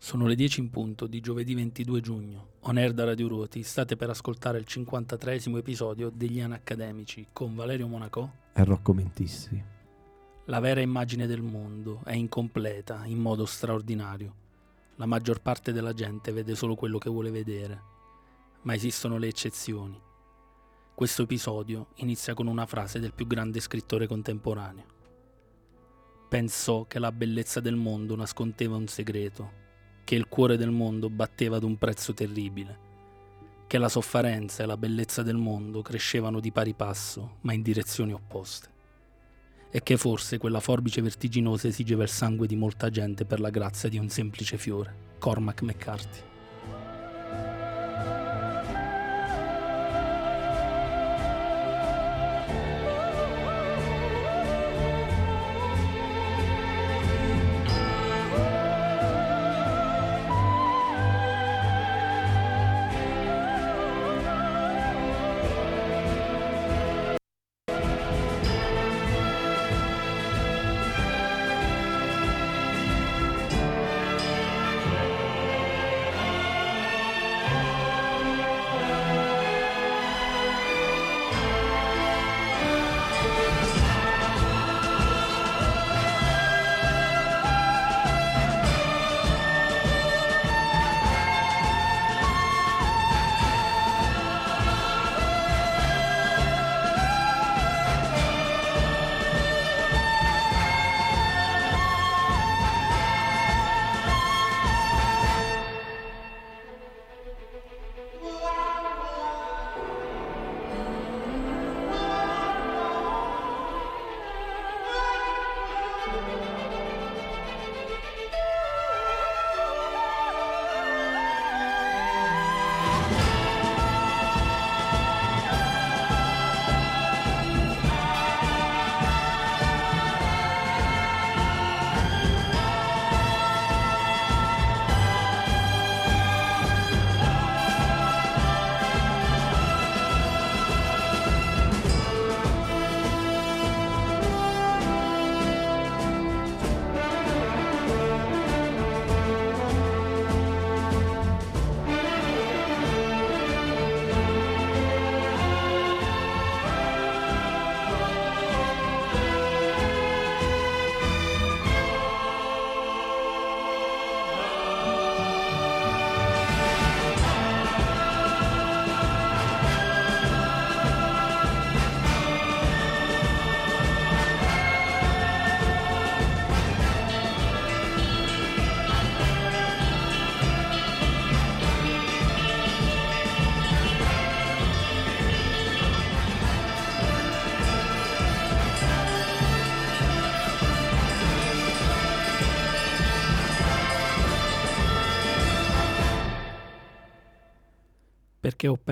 Sono le 10 in punto di giovedì 22 giugno. On air da Radio Ruoti, state per ascoltare il 53 episodio degli Anacademici con Valerio Monaco e Rocco Mentissi. La vera immagine del mondo è incompleta in modo straordinario. La maggior parte della gente vede solo quello che vuole vedere, ma esistono le eccezioni. Questo episodio inizia con una frase del più grande scrittore contemporaneo. Pensò che la bellezza del mondo nascondeva un segreto che il cuore del mondo batteva ad un prezzo terribile, che la sofferenza e la bellezza del mondo crescevano di pari passo, ma in direzioni opposte, e che forse quella forbice vertiginosa esigeva il sangue di molta gente per la grazia di un semplice fiore, Cormac McCarthy.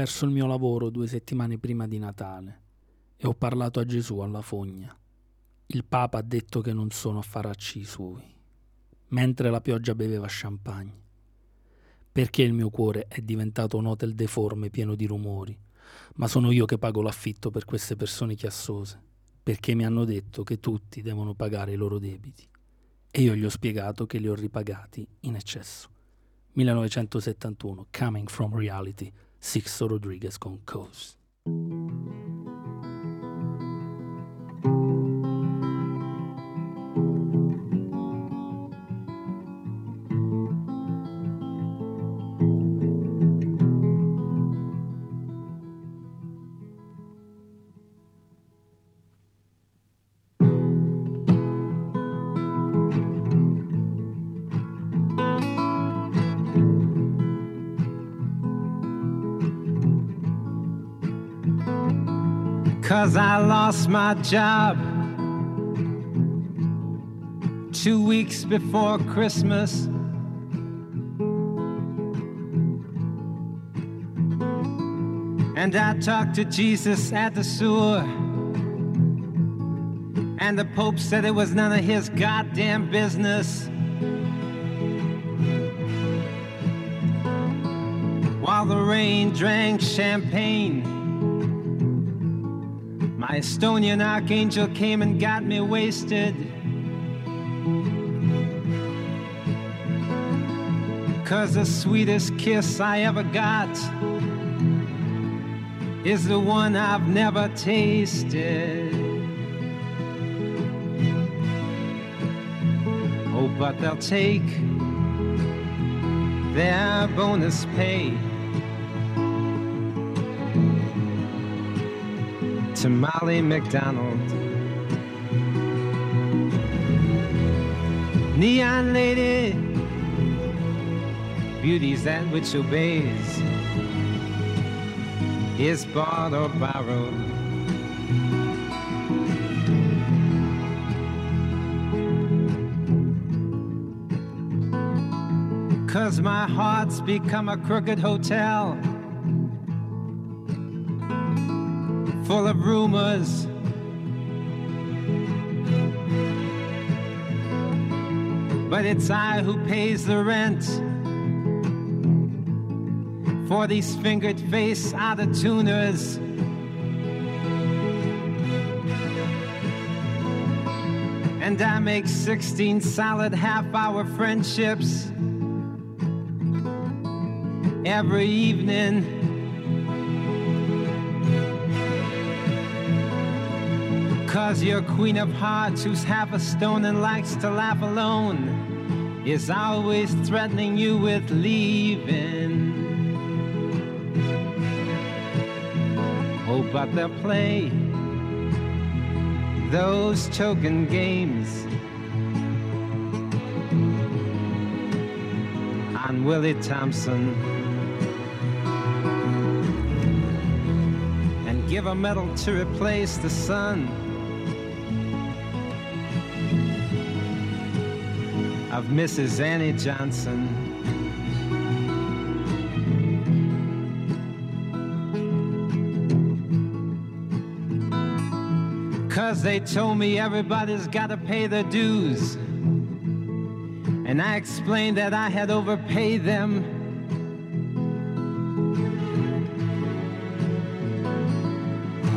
Perso il mio lavoro due settimane prima di Natale e ho parlato a Gesù alla fogna. Il Papa ha detto che non sono affaracci suoi, mentre la pioggia beveva champagne. Perché il mio cuore è diventato un hotel deforme pieno di rumori, ma sono io che pago l'affitto per queste persone chiassose, perché mi hanno detto che tutti devono pagare i loro debiti. E io gli ho spiegato che li ho ripagati in eccesso. 1971, Coming from Reality, Sixto Rodriguez con Coast. Cause I lost my job two weeks before Christmas. And I talked to Jesus at the sewer. And the Pope said it was none of his goddamn business. While the rain drank champagne. Estonian archangel came and got me wasted. Cause the sweetest kiss I ever got is the one I've never tasted. Oh, but they'll take their bonus pay to Molly McDonald. Neon lady, beauty's that which obeys, is bought or borrowed. Cause my heart's become a crooked hotel full of rumors. But it's I who pays the rent for these fingered face out of tuners. And I make 16 solid half hour friendships every evening. Cause your queen of hearts, who's half a stone and likes to laugh alone, is always threatening you with leaving. Oh, but they'll play those token games on Willie Thompson. And give a medal to replace the sun of Mrs. Annie Johnson. Cause they told me everybody's gotta pay their dues. And I explained that I had overpaid them.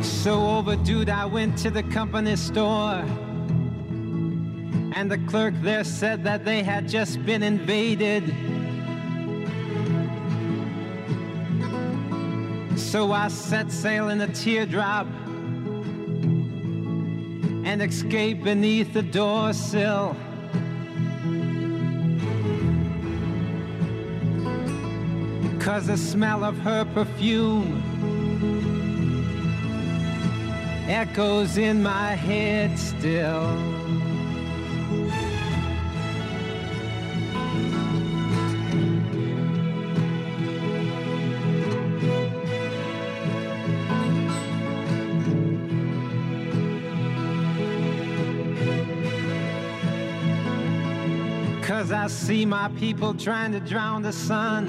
So overdue, I went to the company store. And the clerk there said that they had just been invaded. So I set sail in a teardrop and escaped beneath the door sill. Cause the smell of her perfume echoes in my head still. Cause I see my people trying to drown the sun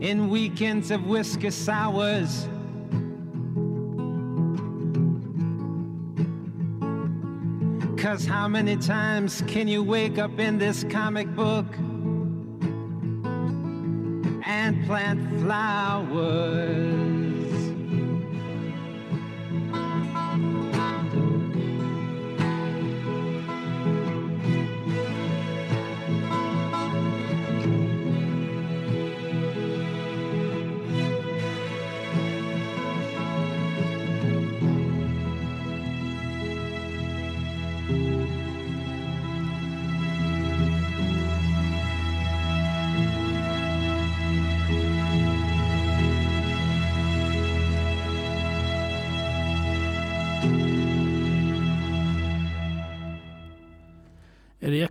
in weekends of whiskey sours. Cause how many times can you wake up in this comic book and plant flowers?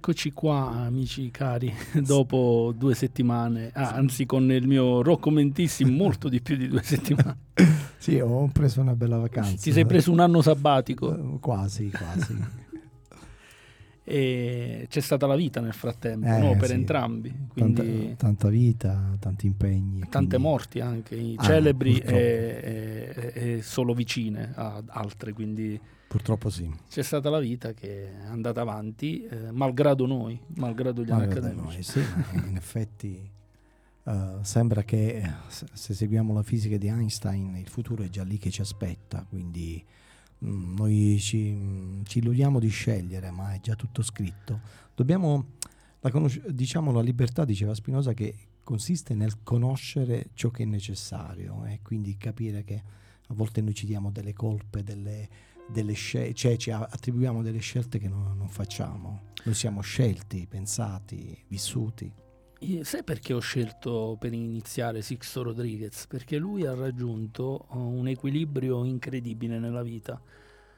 E rieccoci qua, amici cari, dopo due settimane, ah, anzi con il mio Rocco Mentissi molto di più di due settimane. Sì, ho preso una bella vacanza. Ti sei preso un anno sabbatico Eh, Quasi, quasi. e c'è stata la vita nel frattempo, Eh, no? per sì. entrambi, Tanta, quindi tanta vita, tanti impegni. tante quindi- morti anche, Ah, celebri e, e- e solo vicine a altre, quindi Purtroppo sì. c'è stata la vita che è andata avanti, eh, malgrado noi, malgrado gli anni Ma guarda, accademici. noi, sì, in effetti eh, sembra che eh, se se seguiamo la fisica di Einstein il futuro è già lì che ci aspetta, quindi mm, noi ci, mm, ci illudiamo di scegliere, ma è già tutto scritto. Dobbiamo, la conosc- diciamo la libertà, diceva Spinoza, che consiste nel conoscere ciò che è necessario e quindi capire che a volte noi ci diamo delle colpe, delle, delle scelte, cioè ci attribuiamo delle scelte che non, non facciamo. Noi siamo scelti, pensati, vissuti. Sai perché ho scelto per iniziare Sixto Rodriguez? Perché lui ha raggiunto uh, un equilibrio incredibile nella vita.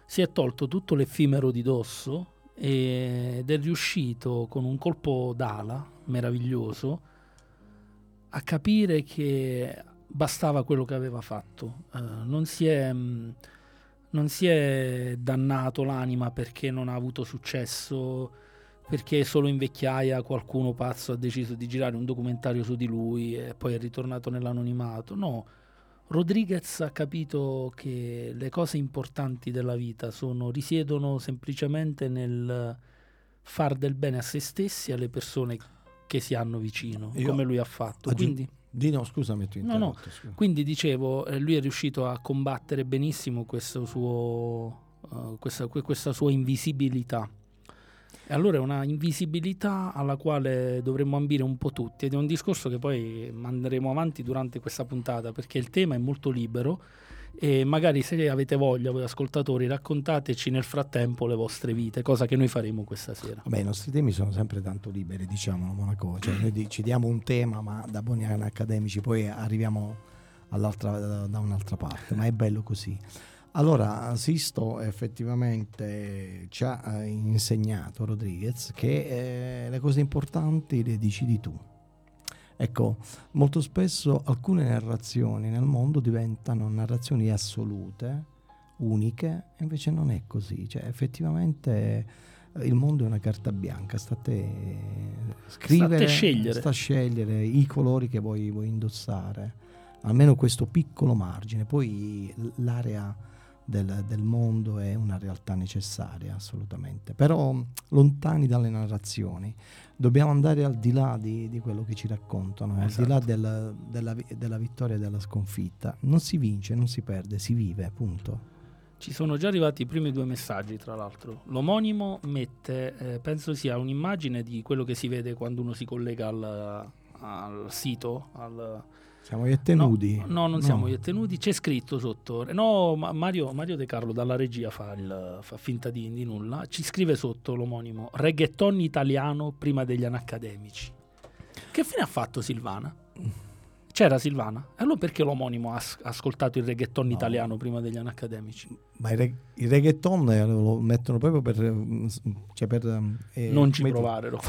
Si è tolto tutto l'effimero di dosso ed è riuscito con un colpo d'ala meraviglioso a capire che bastava quello che aveva fatto. Uh, non, si è, mm, non si è dannato l'anima perché non ha avuto successo perché solo in vecchiaia qualcuno pazzo ha deciso di girare un documentario su di lui e poi è ritornato nell'anonimato. No, Rodriguez ha capito che le cose importanti della vita sono, risiedono semplicemente nel far del bene a se stessi e alle persone che si hanno vicino, Io come lui ha fatto. Aggi- quindi, di no, scusami, ti no, no. Quindi dicevo, eh, lui è riuscito a combattere benissimo questo suo, uh, questa, questa sua invisibilità e allora è una invisibilità alla quale dovremmo ambire un po' tutti ed è un discorso che poi manderemo avanti durante questa puntata perché il tema è molto libero e magari se avete voglia voi ascoltatori raccontateci nel frattempo le vostre vite, cosa che noi faremo questa sera. Vabbè, i nostri temi sono sempre tanto liberi, diciamo, Monaco, cioè noi ci diamo un tema ma da buoni accademici poi arriviamo da un'altra parte, ma è bello così. Allora, Sisto effettivamente ci ha eh, insegnato, Rodriguez, che eh, le cose importanti le decidi tu. Ecco, molto spesso alcune narrazioni nel mondo diventano narrazioni assolute, uniche, e invece non è così. Cioè, effettivamente eh, il mondo è una carta bianca, sta a te scrivere, sta a scegliere. Sta scegliere i colori che vuoi, vuoi indossare, almeno questo piccolo margine. Poi l'area del, del, mondo è una realtà necessaria assolutamente, però lontani dalle narrazioni. Dobbiamo andare al di là di, di quello che ci raccontano, esatto. al di là esatto. del, della, della vittoria e della sconfitta. Non si vince, non si perde, si vive, punto. Ci sono già arrivati i primi due messaggi, tra l'altro. L'omonimo mette, eh, penso sia un'immagine di quello che si vede quando uno si collega al, al sito, al, siamo io e nudi? No, no non no. siamo io e nudi. C'è scritto sotto. No, Mario, Mario De Carlo dalla regia fa, il, fa finta di, di, nulla. Ci scrive sotto l'omonimo reggaeton italiano prima degli anacademici. Che fine ha fatto Silvana? C'era Silvana? E allora perché l'omonimo ha ascoltato il reggaeton no. italiano prima degli anni accademici? Ma il, reg- il reggaeton eh, lo mettono proprio per... Mm, cioè per eh, non ci met- provare. no,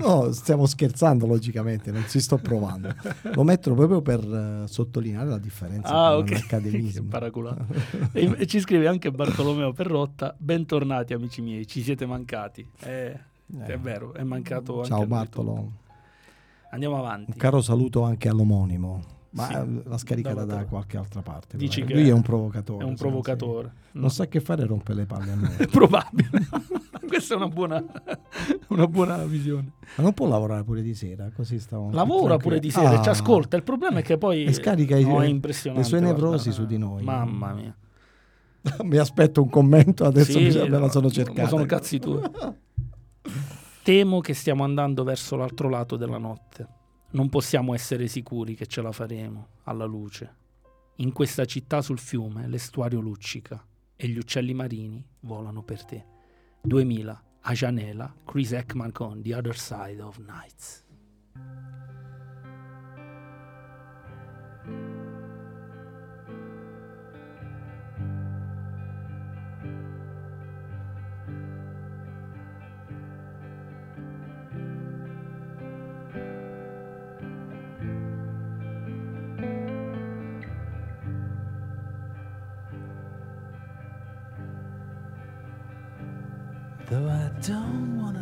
no, stiamo scherzando logicamente, non si sto provando. lo mettono proprio per uh, sottolineare la differenza ah, tra okay. l'accademia. e, e, ci scrive anche Bartolomeo Perrotta, bentornati amici miei, ci siete mancati. Eh, eh. È vero, è mancato Ciao Bartolo. Andiamo avanti. Un caro saluto anche all'omonimo. Ma sì, la scaricherà da qualche altra parte. Dici che lui è un provocatore. È un provocatore. Sì. Non sa che fare rompe le palle a noi. è probabile. Questa è una buona, una buona, visione. Ma non può lavorare pure di sera, così stiamo... Lavora pure di sera, ah. ci ascolta. Il problema è che poi... E scarica no, i, le sue nevrosi su di noi. Mamma mia. Mi aspetto un commento, adesso sì, me la sono cercata. Sono cazzi tuoi. Temo che stiamo andando verso l'altro lato della notte. Non possiamo essere sicuri che ce la faremo alla luce. In questa città sul fiume l'estuario luccica e gli uccelli marini volano per te. 2000 a Janela, Chris Ekman con The Other Side of Nights.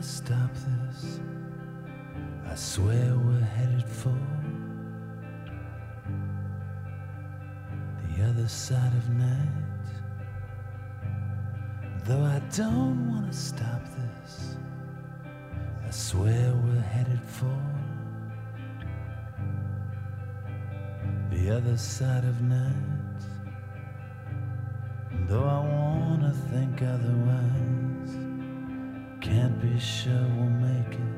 Stop this, I swear we're headed for the other side of night. Though I don't wanna stop this, I swear we're headed for the other side of night. Though I wanna think otherwise can't be sure we'll make it.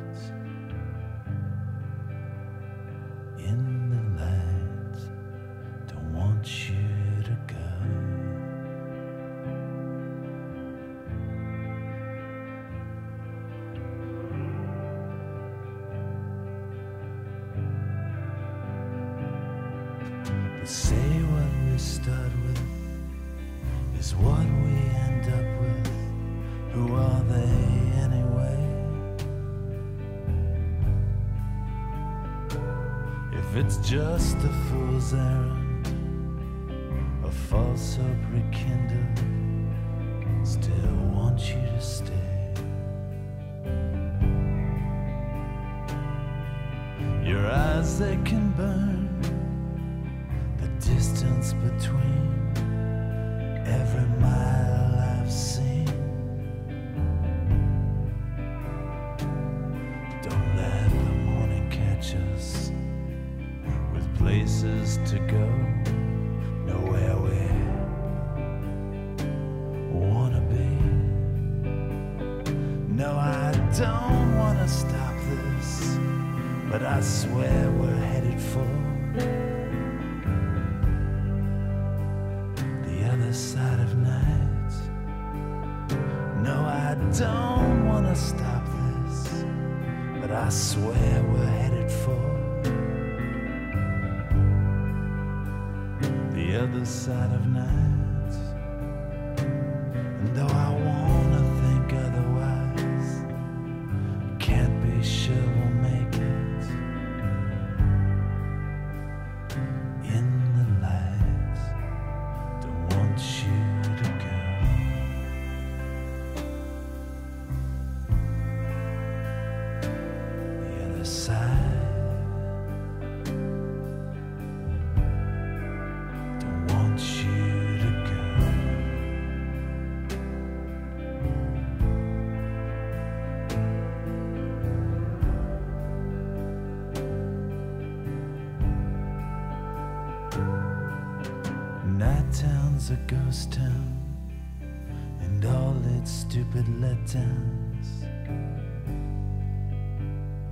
Letters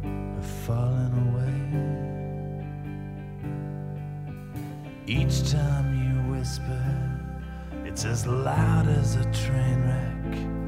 have fallen away. Each time you whisper, it's as loud as a train wreck.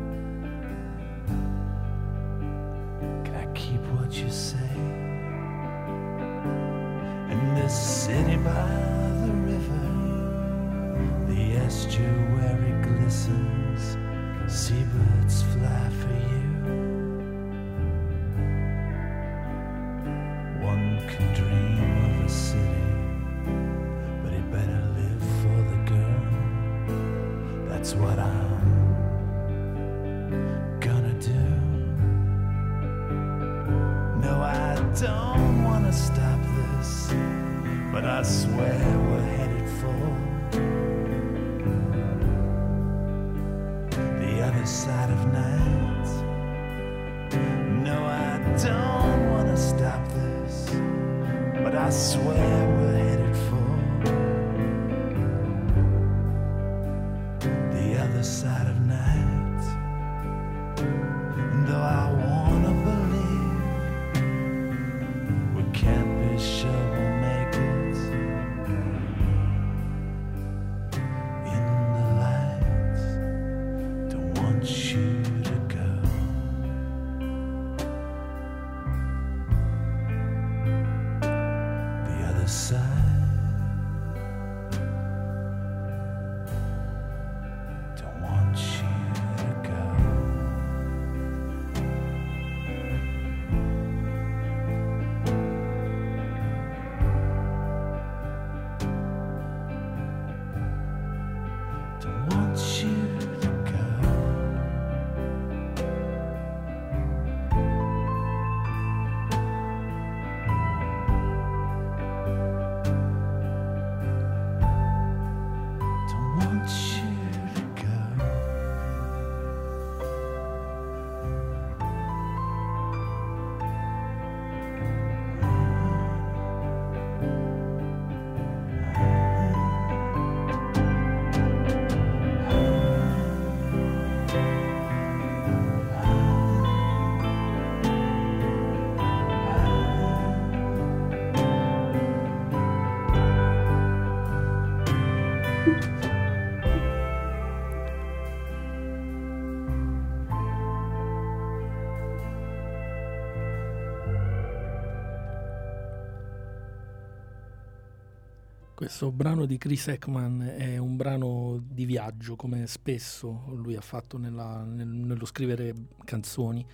Questo brano di Chris Ekman è un brano di viaggio, come spesso lui ha fatto nella- nel- nello scrivere canzoni,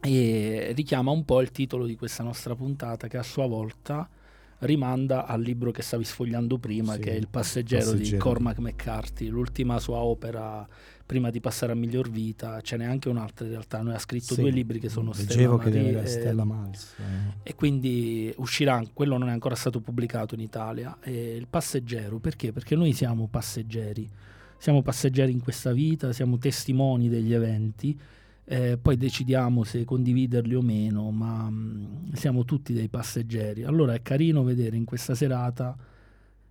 e richiama un po' il titolo di questa nostra puntata, che a sua volta rimanda al libro che stavi sfogliando prima, Sì, che è Il passeggero, di Passeggero. Cormac McCarthy, l'ultima sua opera prima di passare a miglior vita. Ce n'è anche un'altra in realtà, lui ha scritto Sì, due libri che sono Stella che Marie e- Stella Miles. eh. e quindi uscirà, quello non è ancora stato pubblicato in Italia, e il passeggero, perché? Perché noi siamo passeggeri, siamo passeggeri in questa vita, siamo testimoni degli eventi, eh, poi decidiamo se condividerli o meno, ma mm, siamo tutti dei passeggeri. Allora è carino vedere in questa serata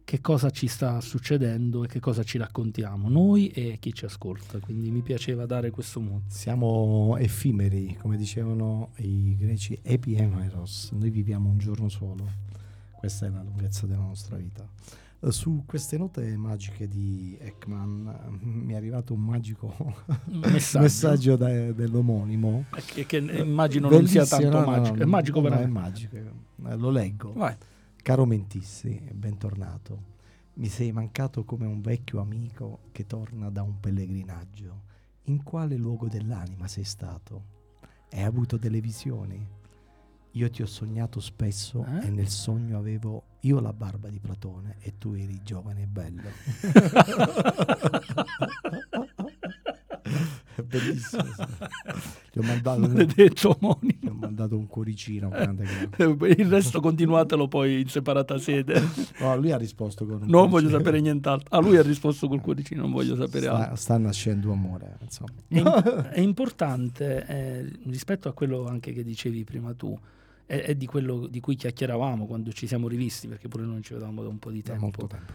che cosa ci sta succedendo e che cosa ci raccontiamo, noi e chi ci ascolta, quindi mi piaceva dare questo mood. Siamo effimeri, come dicevano i greci, epiemeros. Noi viviamo un giorno solo. Questa è la lunghezza della nostra vita. Su queste note magiche di Ekman mi è arrivato un magico Messaggio. messaggio da- dell'omonimo. Che, che immagino non sia Bellissimo, tanto no, magico, no, è magico no, veramente. È magico. Lo leggo. Vai. Caro Mentissi, bentornato. Mi sei mancato come un vecchio amico che torna da un pellegrinaggio. In quale luogo dell'anima sei stato? Hai avuto delle visioni? Io ti ho sognato spesso Eh? e nel sogno avevo io la barba di Platone e tu eri giovane e bello. È bellissimo. Gli ho mandato, Maledetto gli ho mandato un cuoricino. guarda che- Il resto continuatelo poi in separata sede. No, lui ha risposto con un Non voglio cuoricino. sapere nient'altro. Ah, lui ha risposto col cuoricino, non voglio sapere sta, altro. sta nascendo amore, insomma. È, è importante, eh, rispetto a quello anche che dicevi prima tu, è, è di quello di cui chiacchieravamo quando ci siamo rivisti, perché pure noi ci vedevamo da un po' di Da tempo. molto tempo.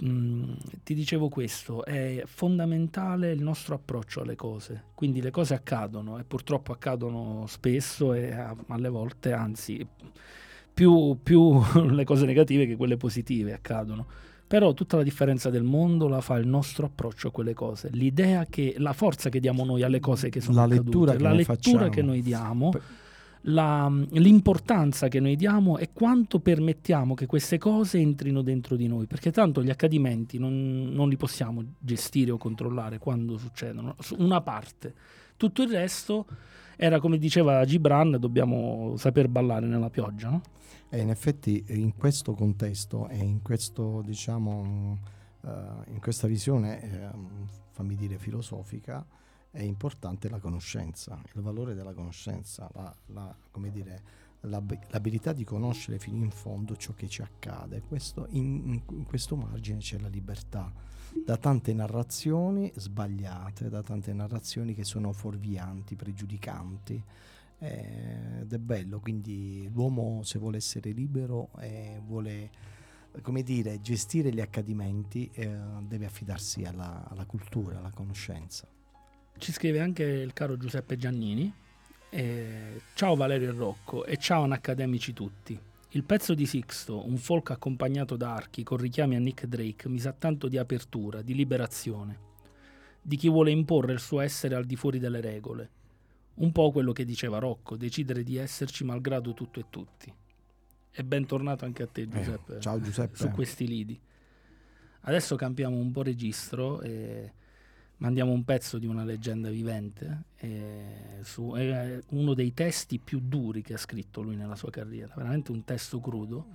Ti dicevo questo, è fondamentale il nostro approccio alle cose, quindi le cose accadono e purtroppo accadono spesso e a- alle volte, anzi, più, più le cose negative che quelle positive accadono. Però tutta la differenza del mondo la fa il nostro approccio a quelle cose, l'idea che, la forza che diamo noi alle cose che sono La accadute, lettura la lettura facciamo. che noi diamo, Pe- la- l'importanza che noi diamo e quanto permettiamo che queste cose entrino dentro di noi, perché tanto gli accadimenti non, non li possiamo gestire o controllare quando succedono, su una parte. Tutto il resto era come diceva Gibran, dobbiamo saper ballare nella pioggia, no? E in effetti eh, in questo contesto e in questo, diciamo, eh, in questa visione, eh, fammi dire, filosofica, è importante la conoscenza, il valore della conoscenza, la, la- come dire, l'ab- l'abilità di conoscere fino in fondo ciò che ci accade. Questo- in, in questo margine c'è la libertà da tante narrazioni sbagliate, da tante narrazioni che sono fuorvianti, pregiudicanti. eh, Ed è bello, quindi l'uomo se vuole essere libero e vuole, come dire, gestire gli accadimenti, eh, deve affidarsi alla, alla cultura, alla conoscenza. Ci scrive anche il caro Giuseppe Giannini. eh, ciao Valerio e Rocco e ciao anacademici tutti. Il pezzo di Sixto, un folk accompagnato da archi con richiami a Nick Drake, mi sa tanto di apertura, di liberazione, di chi vuole imporre il suo essere al di fuori delle regole. Un po' quello che diceva Rocco, decidere di esserci malgrado tutto e tutti. E bentornato anche a te Giuseppe Eh, ciao Giuseppe. su questi lidi. Adesso cambiamo un po' registro e mandiamo un pezzo di una leggenda vivente, eh, su, è uno dei testi più duri che ha scritto lui nella sua carriera, veramente un testo crudo,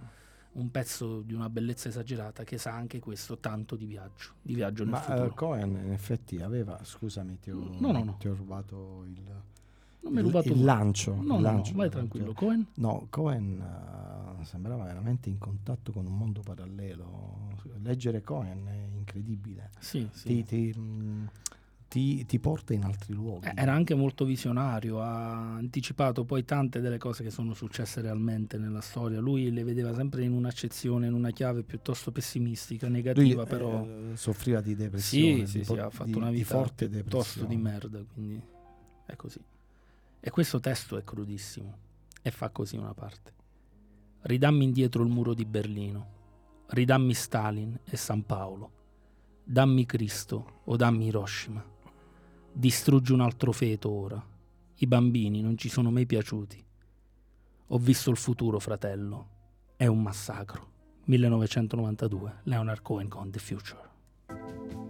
un pezzo di una bellezza esagerata che sa anche questo tanto di viaggio, di viaggio nel Ma futuro. eh, Cohen in effetti aveva, scusami, ti ho, No, no, no. ti ho rubato il, non mi hai il- rubato il nulla. lancio. No, il no, no, lancio. vai tranquillo. Cohen? No, Cohen eh, sembrava veramente in contatto con un mondo parallelo. Leggere Cohen è incredibile. Sì, sì. Ti, ti, mh, ti- ti porta in altri luoghi. Eh, Era anche molto visionario, ha anticipato poi tante delle cose che sono successe realmente nella storia. Lui le vedeva sempre in un'accezione, in una chiave piuttosto pessimistica, Lui negativa, eh, però soffriva di depressione. sì, sì, di, sì, po- ha fatto di- una di vita forte piuttosto di depressione. merda, quindi è così. E questo testo è crudissimo e fa così una parte. Ridammi indietro il muro di Berlino, ridammi Stalin e San Paolo, dammi Cristo o dammi Hiroshima. Distruggi un altro feto ora. I bambini non ci sono mai piaciuti. Ho visto il futuro, fratello. È un massacro. 1992, Leonard Cohen con The Future.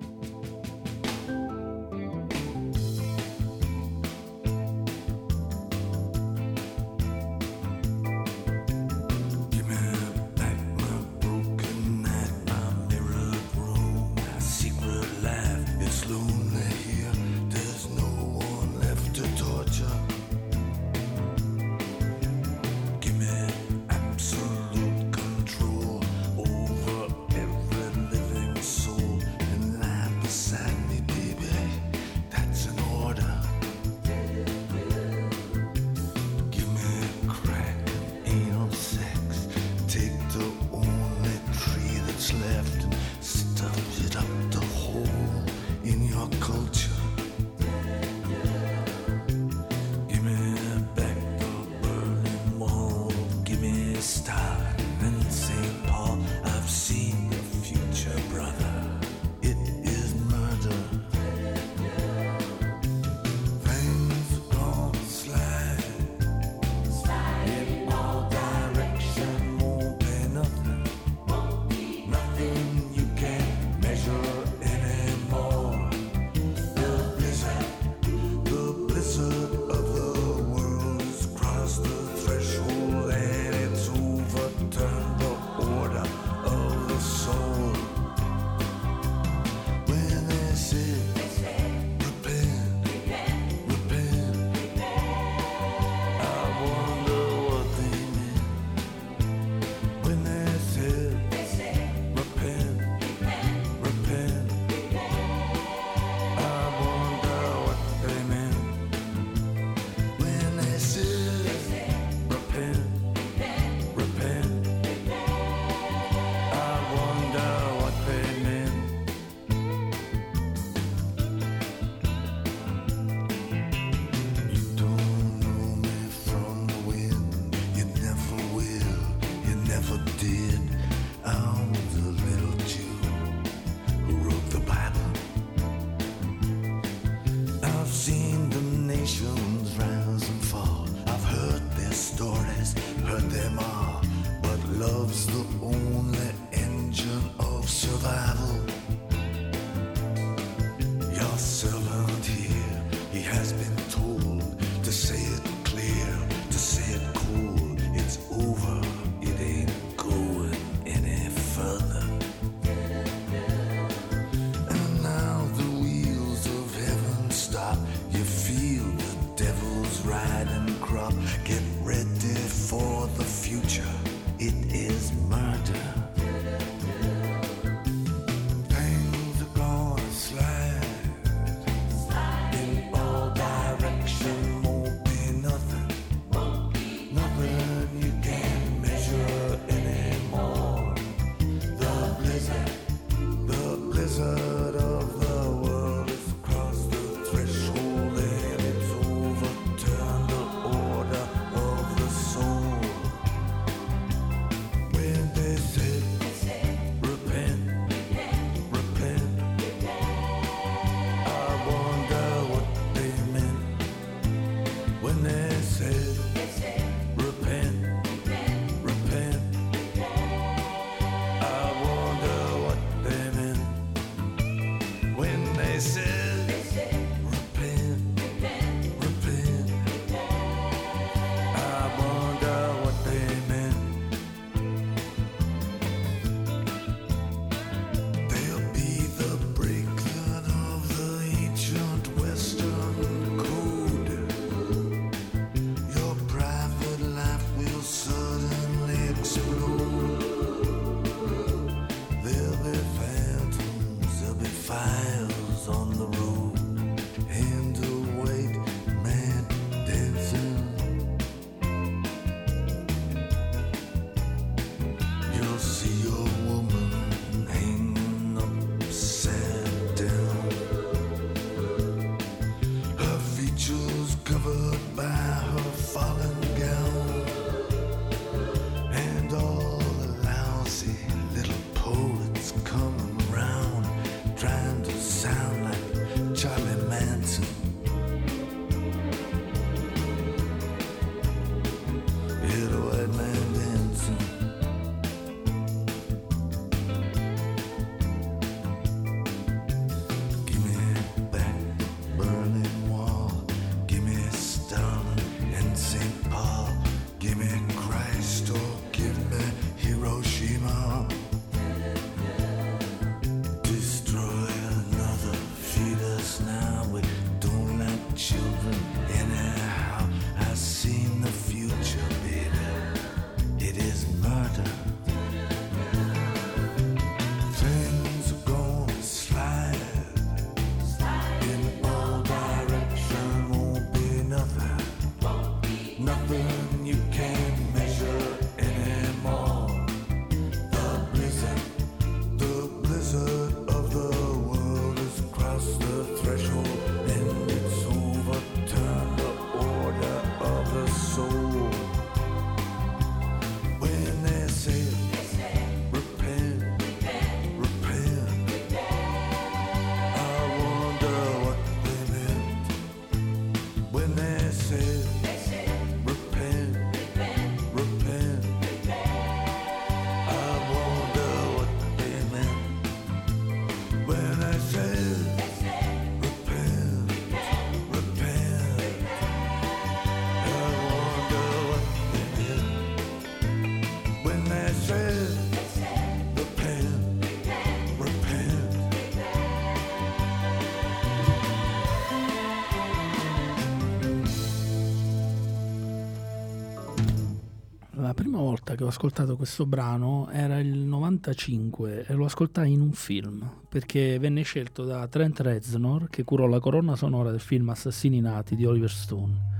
Che ho ascoltato questo brano era il 95 e lo ascoltai in un film perché venne scelto da Trent Reznor che curò la colonna sonora del film Assassini Nati di Oliver Stone.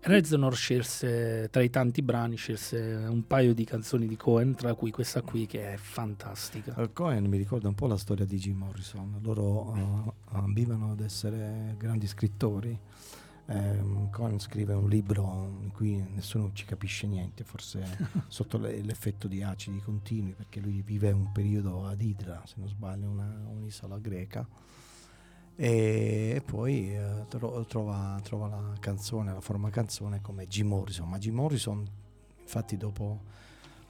Reznor scelse tra i tanti brani scelse un paio di canzoni di Cohen tra cui questa qui che è fantastica. Eh, Cohen mi ricorda un po' la storia di Jim Morrison. Loro eh, ambivano ad essere grandi scrittori. Ehm, Cohen scrive un libro in cui nessuno ci capisce niente, forse sotto le- l'effetto di acidi continui, perché lui vive un periodo ad Idra, se non sbaglio, una- un'isola greca. E, e poi eh, tro- trova, trova la canzone, la forma canzone come Jim Morrison. Ma Jim Morrison, infatti, dopo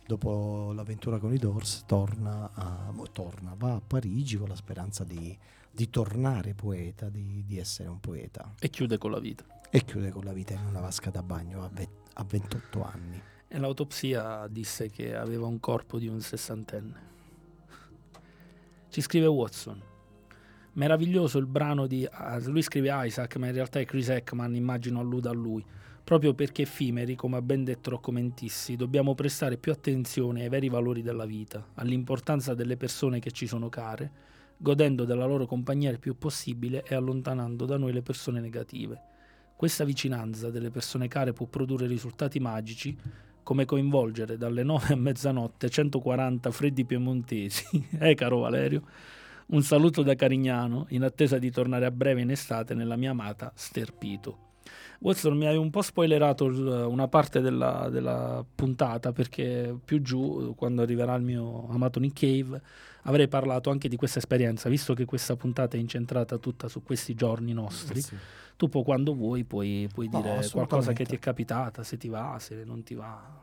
dopo l'avventura con i Doors torna, a- torna, va a Parigi con la speranza di, di tornare poeta, di, di essere un poeta E chiude con la vita. e chiude con la vita in una vasca da bagno a, ve- a 28 anni. E l'autopsia disse che aveva un corpo di un sessantenne. Ci scrive Watson. Meraviglioso il brano di... ah, lui scrive Isaac, ma in realtà è Chris Ekman, immagino alluda a lui. Proprio perché effimeri, come ha ben detto Rocco Mentissi, dobbiamo prestare più attenzione ai veri valori della vita, all'importanza delle persone che ci sono care, godendo della loro compagnia il più possibile e allontanando da noi le persone negative. Questa vicinanza delle persone care può produrre risultati magici come coinvolgere dalle 9 a mezzanotte 140 freddi piemontesi. eh, caro Valerio, un saluto da Carignano in attesa di tornare a breve in estate nella mia amata Sterpito. Watson mi hai un po' spoilerato il- una parte della, della puntata perché più giù, quando arriverà il mio amato Nick Cave, avrei parlato anche di questa esperienza, visto che questa puntata è incentrata tutta su questi giorni nostri. Tu poi quando vuoi puoi, puoi No, dire qualcosa che ti è capitata, se ti va, se non ti va.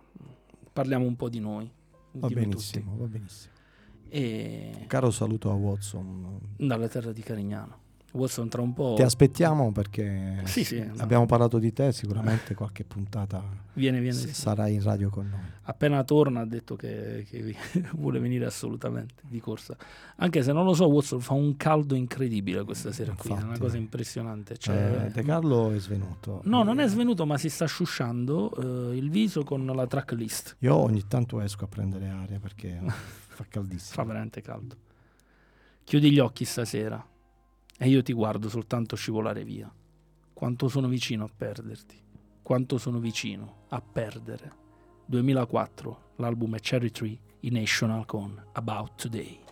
Parliamo un po' di noi. Va benissimo, va benissimo. tutti. E Caro saluto a Watson. dalla terra di Carignano. Watson tra un po' Ti aspettiamo perché. Sì, sì, no. abbiamo parlato di te, sicuramente qualche puntata viene, viene. s- sarai in radio con noi. Appena torna ha detto che, che vuole venire assolutamente di corsa. Anche se non lo so, Watson fa un caldo incredibile questa sera qui, è una Infatti. cosa impressionante. Cioè, Eh, De Carlo è svenuto. No, non è Eh, svenuto, ma si sta asciusciando eh, il viso con la tracklist. Io ogni tanto esco a prendere aria perché fa caldissimo. Fa veramente caldo. Chiudi gli occhi stasera e io ti guardo soltanto scivolare via. Quanto sono vicino a perderti. Quanto sono vicino a perdere. 2004, l'album è Cherry Tree, i National con About Today.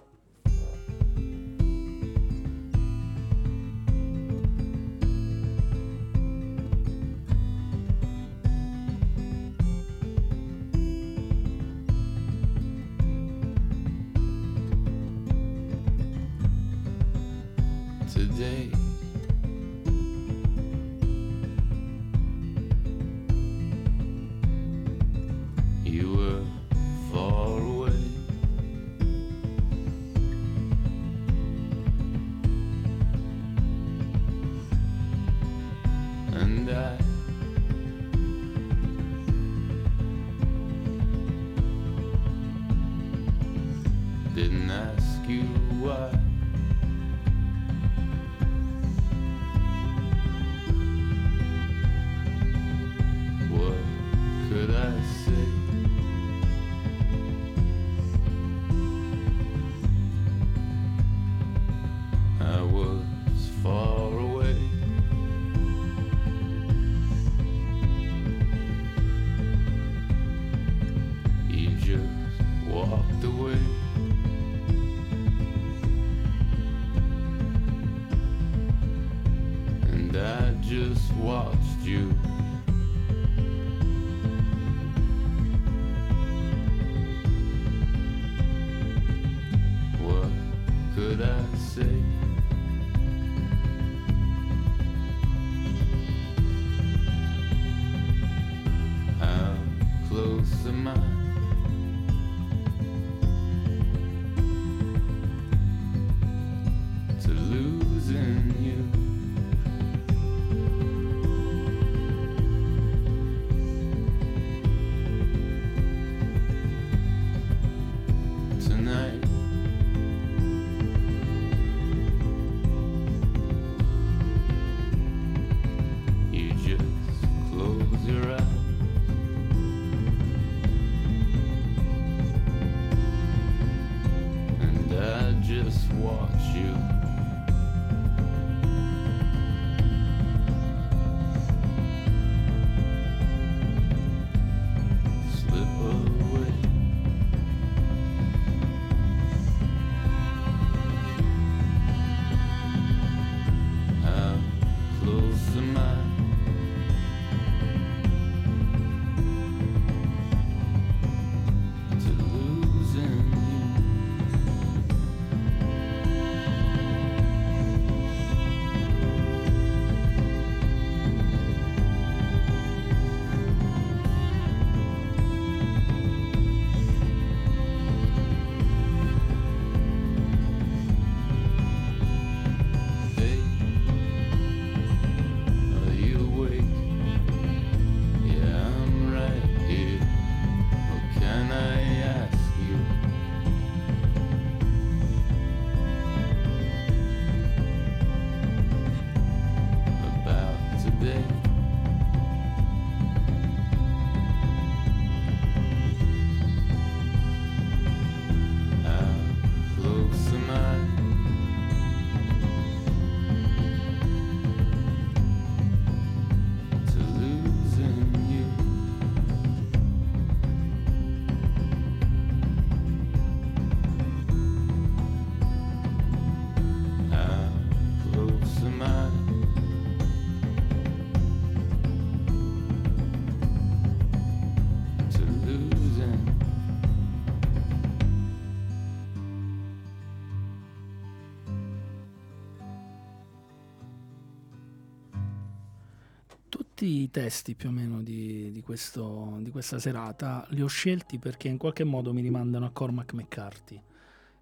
Tutti i testi più o meno di, di questo- di questa serata li ho scelti perché in qualche modo mi rimandano a Cormac McCarthy.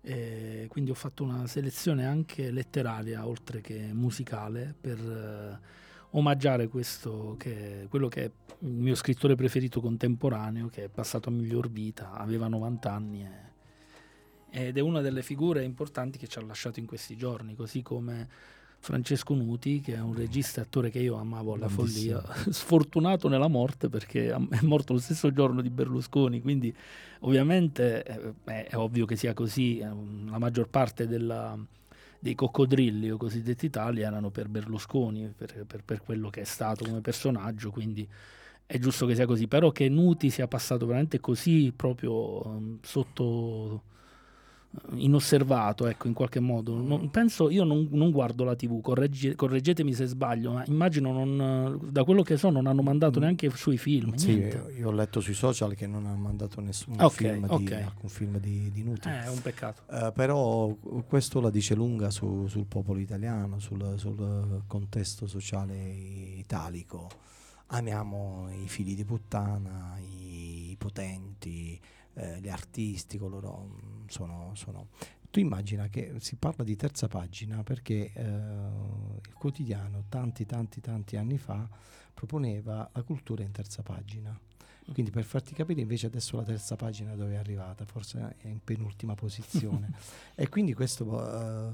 E quindi ho fatto una selezione anche letteraria oltre che musicale per eh, omaggiare questo che, quello che è il mio scrittore preferito contemporaneo che è passato a miglior vita, aveva 90 anni e- ed è una delle figure importanti che ci ha lasciato in questi giorni, così come Francesco Nuti, che è un regista e attore che io amavo alla follia, sfortunato nella morte perché è morto lo stesso giorno di Berlusconi, quindi ovviamente eh, è, ovvio che sia così, eh, la maggior parte della- dei coccodrilli o cosiddetti tali erano per Berlusconi, per, per- per quello che è stato come personaggio, quindi è giusto che sia così, però che Nuti sia passato veramente così proprio ehm, sotto inosservato, ecco, in qualche modo. Non- penso, io non, non guardo la TV, correggi- correggetemi se sbaglio, ma immagino non, da quello che so non hanno mandato neanche sui film. Sì, niente. io ho letto sui social che non hanno mandato nessun Ok, film di, ok. alcun film di, di Nuti. Eh, è un peccato. Eh, però questo la dice lunga su- sul popolo italiano, sul, sul contesto sociale italico. Amiamo i figli di puttana, i potenti, eh, gli artisti, coloro mm, sono, sono- Tu immagina che si parla di terza pagina perché eh, il quotidiano tanti tanti tanti anni fa proponeva la cultura in terza pagina. Quindi per farti capire invece adesso la terza pagina dove è arrivata, forse è in penultima posizione. e quindi questo eh,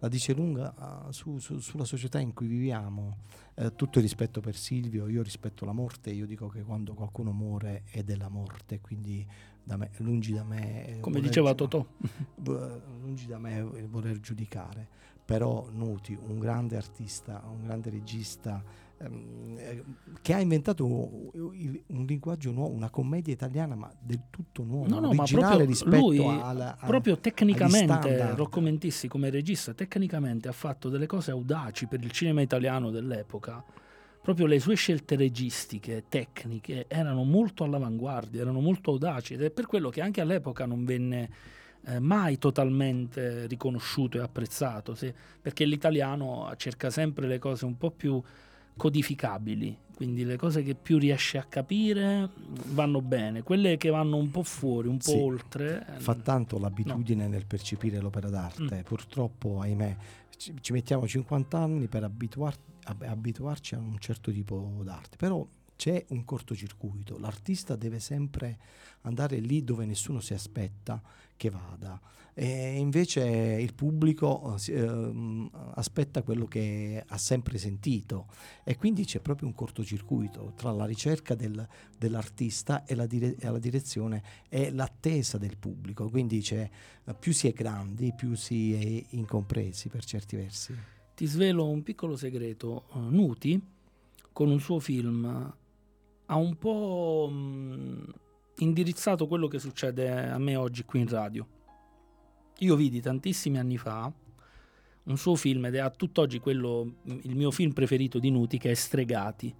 la dice lunga eh, su- su- sulla società in cui viviamo. Eh, tutto il rispetto per Silvio, io rispetto la morte, io dico che quando qualcuno muore è della morte, quindi da me- lungi da me... eh, Come diceva giu- Totò. lungi da me il voler giudicare, però Nuti, un grande artista, un grande regista, ehm, eh, che ha inventato un, linguaggio nuovo, una commedia italiana, ma del tutto nuova, No, no, originale rispetto lui, alla, a- proprio tecnicamente. Rocco Mentissi come regista, tecnicamente ha fatto delle cose audaci per il cinema italiano dell'epoca. Proprio le sue scelte registiche, tecniche, erano molto all'avanguardia, erano molto audaci ed è per quello che anche all'epoca non venne eh, mai totalmente riconosciuto e apprezzato, se- perché l'italiano cerca sempre le cose un po' più codificabili, quindi le cose che più riesce a capire vanno bene, quelle che vanno un po' fuori, un po' Sì. oltre. fa tanto l'abitudine nel percepire l'opera d'arte. Mm. Purtroppo, ahimè, ci, mettiamo 50 anni per abituar- ab- abituarci a un certo tipo d'arte, però c'è un cortocircuito. L'artista deve sempre andare lì dove nessuno si aspetta che vada. E invece il pubblico eh, ehm, aspetta quello che ha sempre sentito e quindi c'è proprio un cortocircuito tra la ricerca del- dell'artista e la, dire- e la direzione è l'attesa del pubblico, quindi eh, più si è grandi, più si è incompresi per certi versi. Ti svelo un piccolo segreto. eh, Nuti, con un suo film, ha un po' mh, indirizzato quello che succede a me oggi qui in radio. Io vidi tantissimi anni fa un suo film ed è a tutt'oggi quello, il mio film preferito di Nuti, che è Stregati,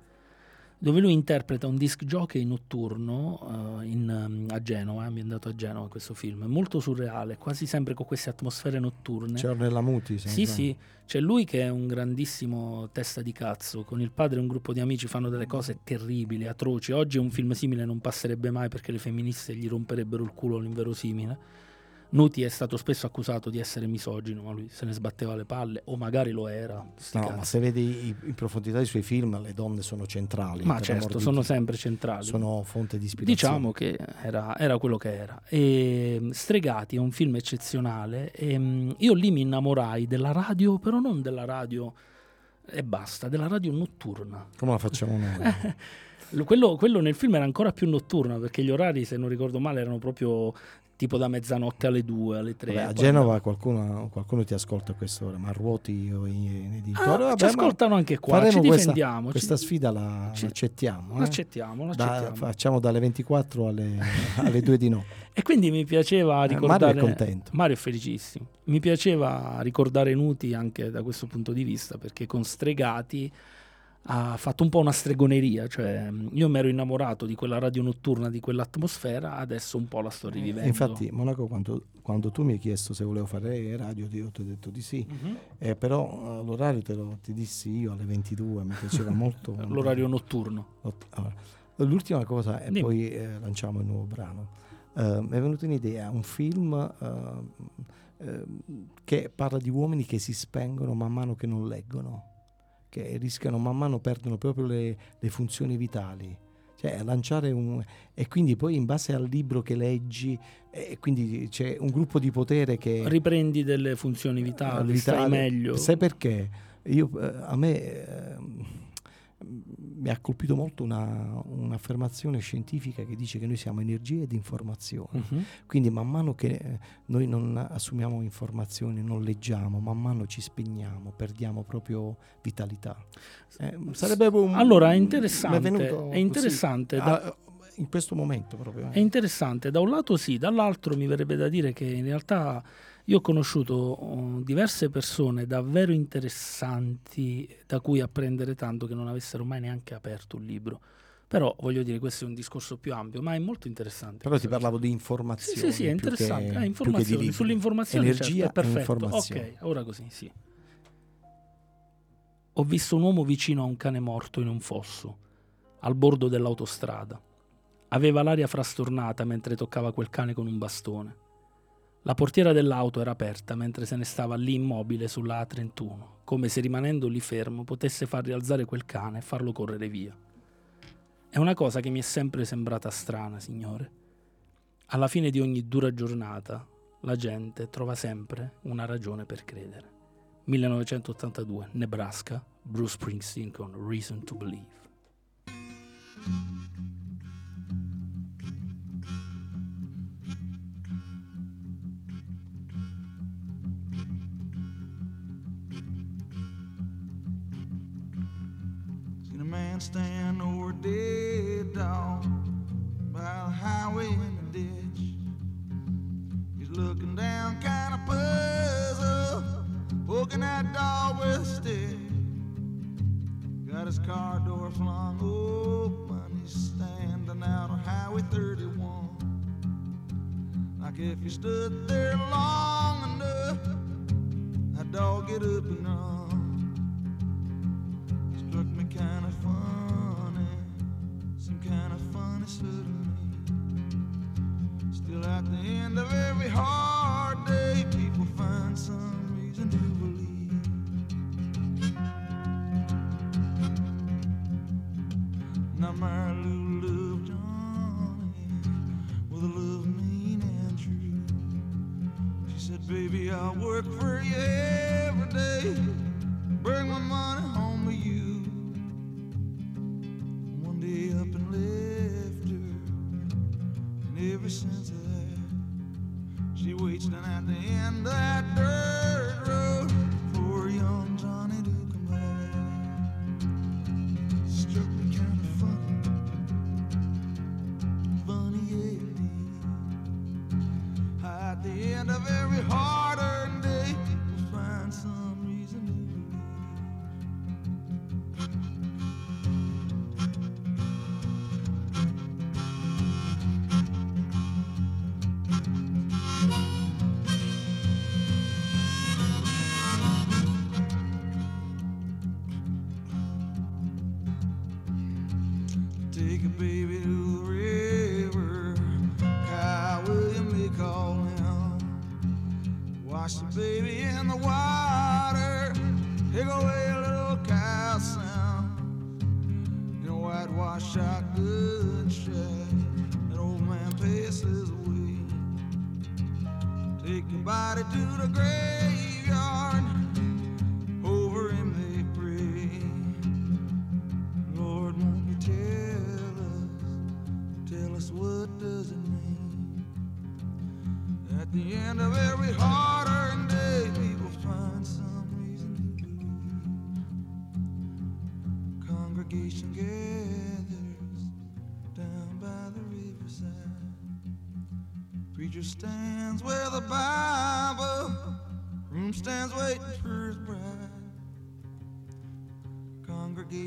dove lui interpreta un disc jockey notturno eh, in, um, a Genova, è ambientato a Genova questo film, è molto surreale, quasi sempre con queste atmosfere notturne. C'è Ornella Muti, se non Sì, sì, c'è lui che è un grandissimo testa di cazzo, con il padre e un gruppo di amici fanno delle cose terribili, atroci. Oggi un film simile non passerebbe mai perché le femministe gli romperebbero il culo all'inverosimile. Nuti è stato spesso accusato di essere misogino, ma lui se ne sbatteva le palle, o magari lo era. No, cazzi. ma se vedi in profondità i suoi film, le donne sono centrali. Ma certo, sono sempre centrali. Sono fonte di ispirazione. Diciamo che era, era quello che era. E, mh, Stregati è un film eccezionale. E, mh, io lì mi innamorai della radio, però non della radio e basta, della radio notturna. Come la facciamo noi? Lo- Quello, quello nel film era ancora più notturna perché gli orari, se non ricordo male, erano proprio tipo da mezzanotte alle due, alle tre. Vabbè, a Genova qualcuno, qualcuno ti ascolta a quest'ora, ma ruoti o in, andava- dintorni. Ah, ci ascoltano anche qua, ci questa- difendiamo. Questa ci- sfida la ci- accettiamo. eh? l'accettiamo, Da- facciamo dalle 24 alle, alle 2 di notte. E quindi mi piaceva Eh, ricordare. Mario è contento. Mario è felicissimo. Mi piaceva ricordare Nuti anche da questo punto di vista, perché con Stregati ha fatto un po' una stregoneria, cioè io mi ero innamorato di quella radio notturna, di quell'atmosfera, adesso un po' la sto rivivendo. Infatti, Monaco, quando, quando tu mi hai chiesto se volevo fare radio, io ti ho detto di sì. Mhm. Eh, però eh, l'orario te lo ti dissi io alle 22, mi piaceva molto. l'orario notturno. Allora, l'ultima cosa e Dimmi. poi eh, lanciamo il nuovo brano. Eh, mi è venuta un'idea, un film eh, eh, che parla di uomini che si spengono man mano che non leggono, che rischiano man mano perdono proprio le, le funzioni vitali. Cioè, lanciare un. E quindi poi in base al libro che leggi, e quindi c'è un gruppo di potere che. Riprendi delle funzioni vitali, Eh, stai meglio. Sai perché? Io, eh, a me ehm, mi ha colpito molto una- un'affermazione scientifica che dice che noi siamo energia ed informazione. Mhm. Quindi man mano che eh, noi non assumiamo informazioni, non leggiamo, man mano ci spegniamo, perdiamo proprio vitalità. Eh, sarebbe un, Allora, è interessante, venuto è interessante da- ah, in questo momento proprio. eh. È interessante, da un lato sì, dall'altro mi verrebbe da dire che in realtà io ho conosciuto oh, diverse persone davvero interessanti da cui apprendere tanto che non avessero mai neanche aperto un libro. Però voglio dire, questo è un discorso più ampio, ma è molto interessante. Però ti parlavo di Sì, informazioni. sì, sì, è più che- interessante. che di informazioni, sull'informazione Energia certo, è perfetto. informazione. Ok, ora così, sì. Ho visto un uomo vicino a un cane morto in un fosso, al bordo dell'autostrada. Aveva l'aria frastornata mentre toccava quel cane con un bastone. La portiera dell'auto era aperta mentre se ne stava lì immobile sulla A31, come se rimanendo lì fermo potesse far rialzare quel cane e farlo correre via. È una cosa che mi è sempre sembrata strana, signore. Alla fine di ogni dura giornata, la gente trova sempre una ragione per credere. 1982, Nebraska, Bruce Springsteen con Reason to Believe. Seen a man stand over a dead dog by the highway in the ditch. He's looking down, kind of puzzled, poking that dog with a stick. Got his car door flung open, he's standing out on Highway 31. Like if you stood there long enough, that dog get up and run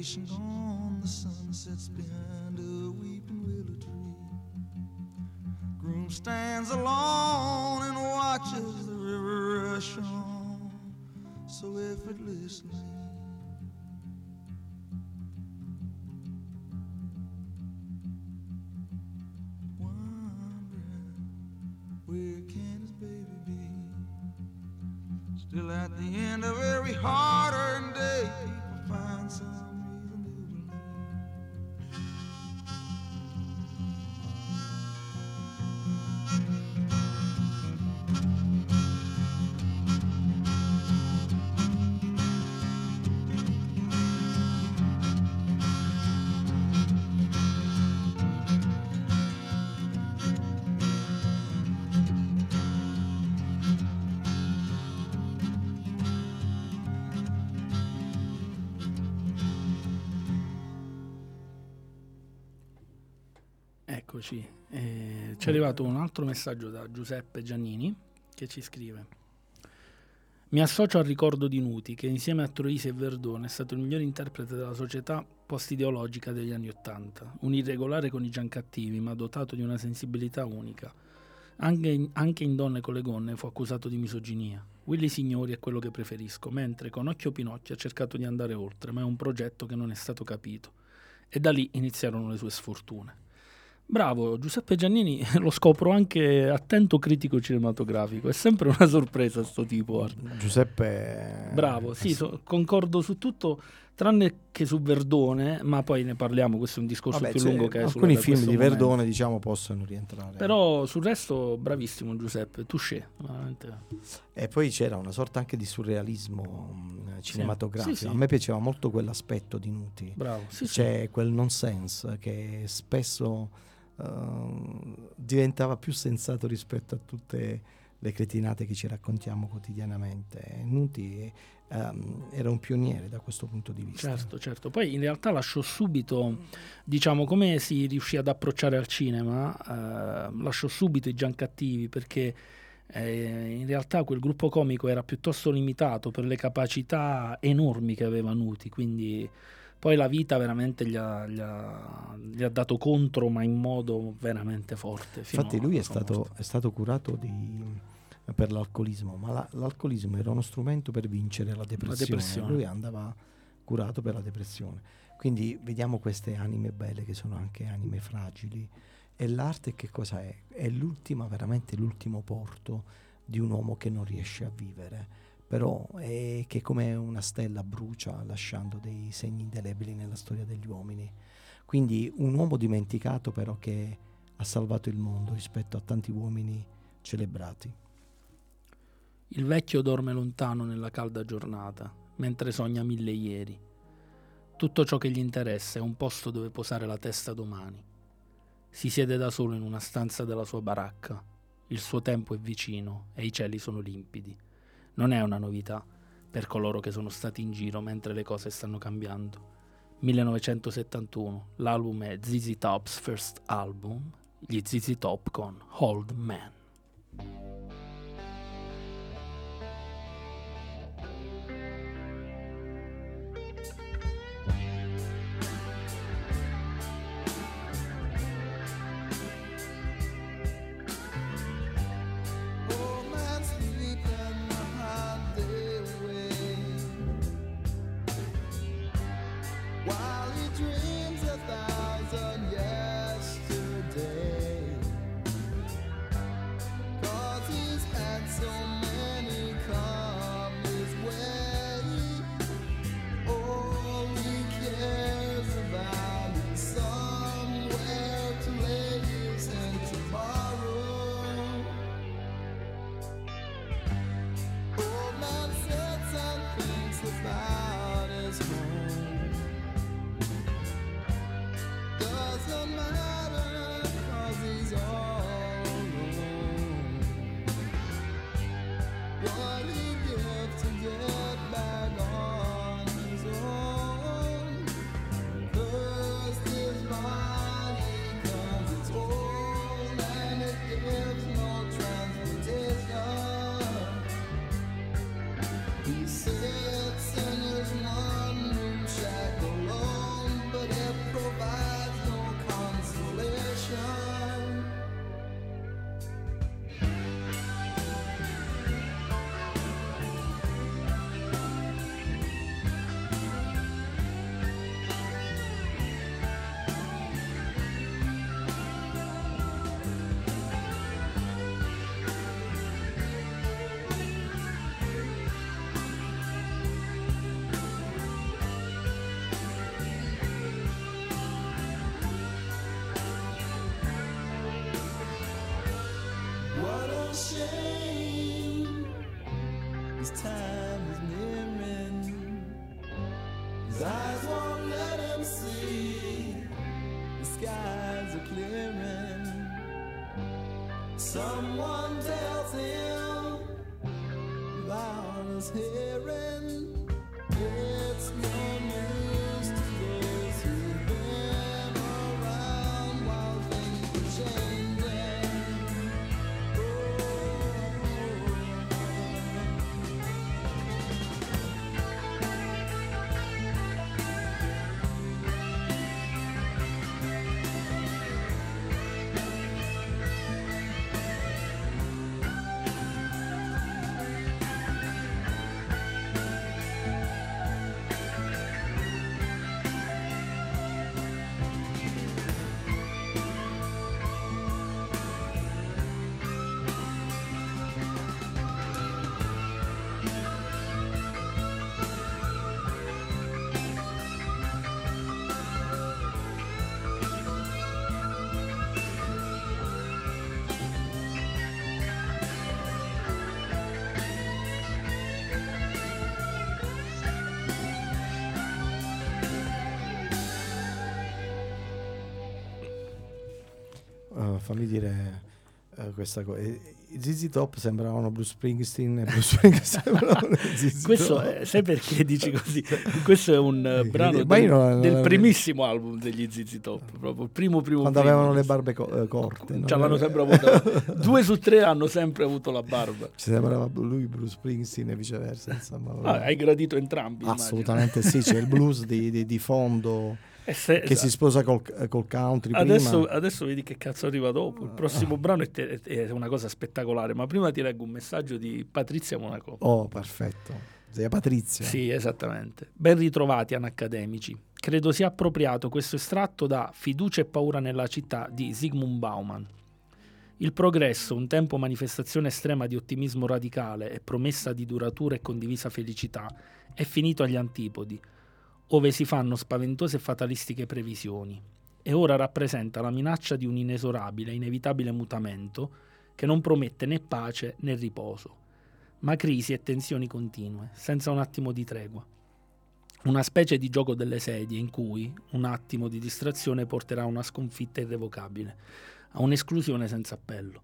Congregation gone, the sun sets behind a weeping willow tree. Groom stands alone and watches the river rush on so effortlessly. Wondering where can his baby be? Still at the end of every arrivato un altro messaggio da Giuseppe Giannini che ci scrive. Mi associo al ricordo di Nuti, che insieme a Troisi e Verdone è stato il migliore interprete della società post-ideologica degli anni Ottanta. Un irregolare con i giancattivi, ma dotato di una sensibilità unica. Anche in, anche in Donne con le gonne fu accusato di misoginia. Willy Signori è quello che preferisco, mentre con Occhio Pinocchio ha cercato di andare oltre, ma è un progetto che non è stato capito. E da lì iniziarono le sue sfortune. Bravo, Giuseppe Giannini lo scopro anche attento critico cinematografico, è sempre una sorpresa sto tipo. Giuseppe... Bravo, sì, so- concordo su tutto, tranne che su Verdone, ma poi ne parliamo, questo è un discorso Vabbè, più cioè, lungo che è alcuni film di momento. Verdone diciamo possono rientrare Però sul resto bravissimo Giuseppe, touché, veramente. e poi c'era una sorta anche di surrealismo mh, cinematografico Sì, sì. a me piaceva molto quell'aspetto di Nuti Bravo, sì, sì. c'è quel nonsense che spesso ehm, diventava più sensato rispetto a tutte le cretinate che ci raccontiamo quotidianamente. Nuti ehm, era un pioniere da questo punto di vista. Certo, certo. Poi in realtà lasciò subito, diciamo, come si riuscì ad approcciare al cinema, eh, lasciò subito i Giancattivi perché eh, in realtà quel gruppo comico era piuttosto limitato per le capacità enormi che aveva Nuti, quindi poi la vita veramente gli ha, gli ha- gli ha dato contro, ma in modo veramente forte. Infatti lui è stato, è stato curato di- per l'alcolismo, ma la- l'alcolismo era uno strumento per vincere la depressione. depressione. Lui andava curato per la depressione. Quindi vediamo queste anime belle che sono anche anime fragili. E l'arte che cosa è? È l'ultima, veramente l'ultimo porto di un uomo che non riesce a vivere, però è che come una stella brucia lasciando dei segni indelebili nella storia degli uomini. Quindi un uomo dimenticato però che ha salvato il mondo rispetto a tanti uomini celebrati. Il vecchio dorme lontano nella calda giornata, mentre sogna mille ieri. Tutto ciò che gli interessa è un posto dove posare la testa domani. Si siede da solo in una stanza della sua baracca. Il suo tempo è vicino e i cieli sono limpidi. Non è una novità per coloro che sono stati in giro mentre le cose stanno cambiando. 1971, l'album è ZZ Top's first album, gli ZZ Top con Old Man. Fammi dire eh, questa cosa. I ZZ Top sembravano Bruce Springsteen e Bruce Springsteen sembravano ZZ Questo Top. è- sai perché dici così? Questo è un eh, brano del, non- del primissimo album degli ZZ Top, proprio il primo primo Quando primo. avevano le barbe co- eh, corte. no? Ce l'hanno sempre avuto. Due su tre hanno sempre avuto la barba. Ci sembrava lui Bruce Springsteen e viceversa. Insomma, Ah, hai gradito entrambi. immagino. Assolutamente sì, c'è il blues di, di- di fondo se- che si sposa col, col country Adesso, prima. adesso vedi che cazzo arriva dopo. Il prossimo brano è, te- è una cosa spettacolare. Ma prima ti leggo un messaggio di Patrizia Monaco. Oh, perfetto. Zia Patrizia. Sì, esattamente. Ben ritrovati anacademici. Credo sia appropriato questo estratto da Fiducia e paura nella città di Zygmunt Bauman. Il progresso, un tempo manifestazione estrema di ottimismo radicale e promessa di duratura e condivisa felicità, è finito agli antipodi, ove si fanno spaventose e fatalistiche previsioni, e ora rappresenta la minaccia di un inesorabile, inevitabile mutamento che non promette né pace né riposo, ma crisi e tensioni continue, senza un attimo di tregua. Una specie di gioco delle sedie in cui un attimo di distrazione porterà a una sconfitta irrevocabile, a un'esclusione senza appello.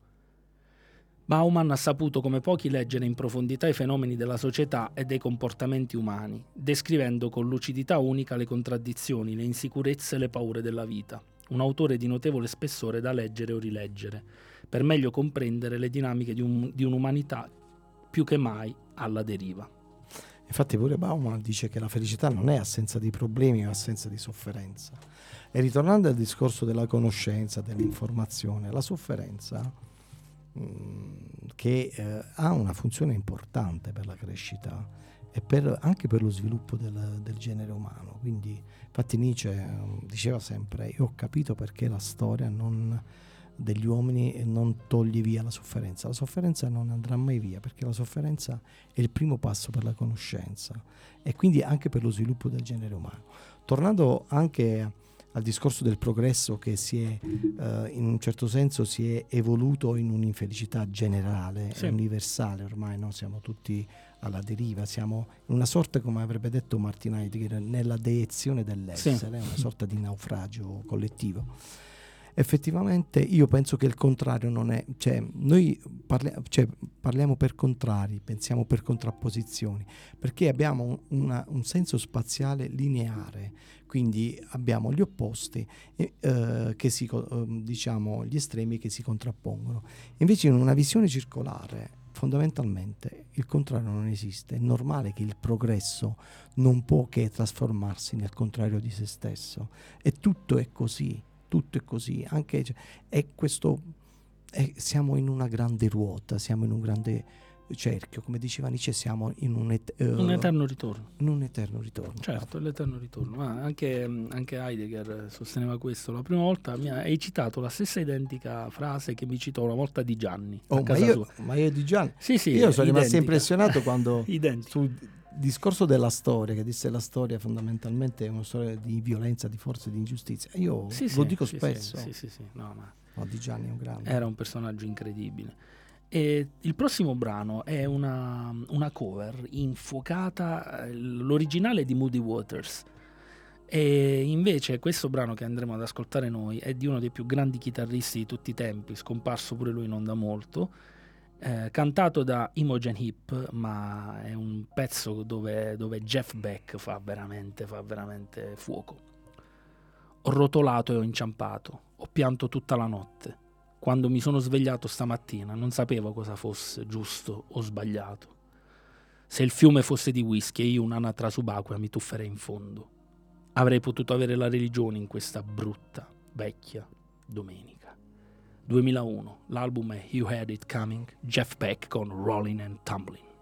Bauman ha saputo come pochi leggere in profondità i fenomeni della società e dei comportamenti umani, descrivendo con lucidità unica le contraddizioni, le insicurezze e le paure della vita. Un autore di notevole spessore da leggere o rileggere, per meglio comprendere le dinamiche di, un- di un'umanità più che mai alla deriva. Infatti pure Bauman dice che la felicità non è assenza di problemi, ma assenza di sofferenza. E ritornando al discorso della conoscenza, dell'informazione, la sofferenza che eh, ha una funzione importante per la crescita e per- anche per lo sviluppo del, del genere umano. Quindi, infatti Nietzsche eh, diceva sempre, io ho capito perché la storia non- degli uomini non toglie via la sofferenza. La sofferenza non andrà mai via perché la sofferenza è il primo passo per la conoscenza e quindi anche per lo sviluppo del genere umano. Tornando anche al discorso del progresso che si è eh, in un certo senso si è evoluto in un'infelicità generale, Sì. universale ormai, no? siamo tutti alla deriva, siamo in una sorta, come avrebbe detto Martin Heidegger, nella deiezione dell'essere, una sorta di naufragio collettivo. Effettivamente io penso che il contrario non è, cioè noi parlia- cioè, parliamo per contrari, pensiamo per contrapposizioni, perché abbiamo un, una- un senso spaziale lineare, quindi abbiamo gli opposti, eh, si, ehm, diciamo gli estremi che si contrappongono. Invece in una visione circolare, fondamentalmente il contrario non esiste, è normale che il progresso non può che trasformarsi nel contrario di se stesso. E tutto è così, tutto è così, anche cioè, è questo è- siamo in una grande ruota, siamo in un grande cerchio, come diceva Nietzsche, siamo in un, et- eh, Un eterno ritorno. in un eterno ritorno. Certo, l'eterno ritorno. Ma anche, anche Heidegger sosteneva questo. La prima volta mi hai citato la stessa identica frase che mi citò una volta di Gianni. a Oh, ma, casa io, sua. ma io di Gianni, Sì, sì, io sono rimasto identica. impressionato quando Identica. Discorso della storia, che disse la storia fondamentalmente è una storia di violenza, di forza, di ingiustizia. Io Sì, lo sì, dico sì, spesso, Sì, sì, sì, no, ma no, di Gianni è un grande. era un personaggio incredibile. E il prossimo brano è una, una cover infuocata, eh, l'originale è di Moody Waters. E invece questo brano che andremo ad ascoltare noi è di uno dei più grandi chitarristi di tutti i tempi, scomparso pure lui non da molto, eh, cantato da Imogen Heap, ma è un pezzo dove, dove Jeff Beck fa veramente, fa veramente fuoco. Ho rotolato e ho inciampato, ho pianto tutta la notte. Quando mi sono svegliato stamattina non sapevo cosa fosse giusto o sbagliato. Se il fiume fosse di whisky e io un'anatra subacquea mi tufferei in fondo. Avrei potuto avere la religione in questa brutta, vecchia domenica. 2001, l'album è You Had It Coming, Jeff Beck con Rolling and Tumbling.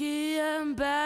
But a whiskey and bad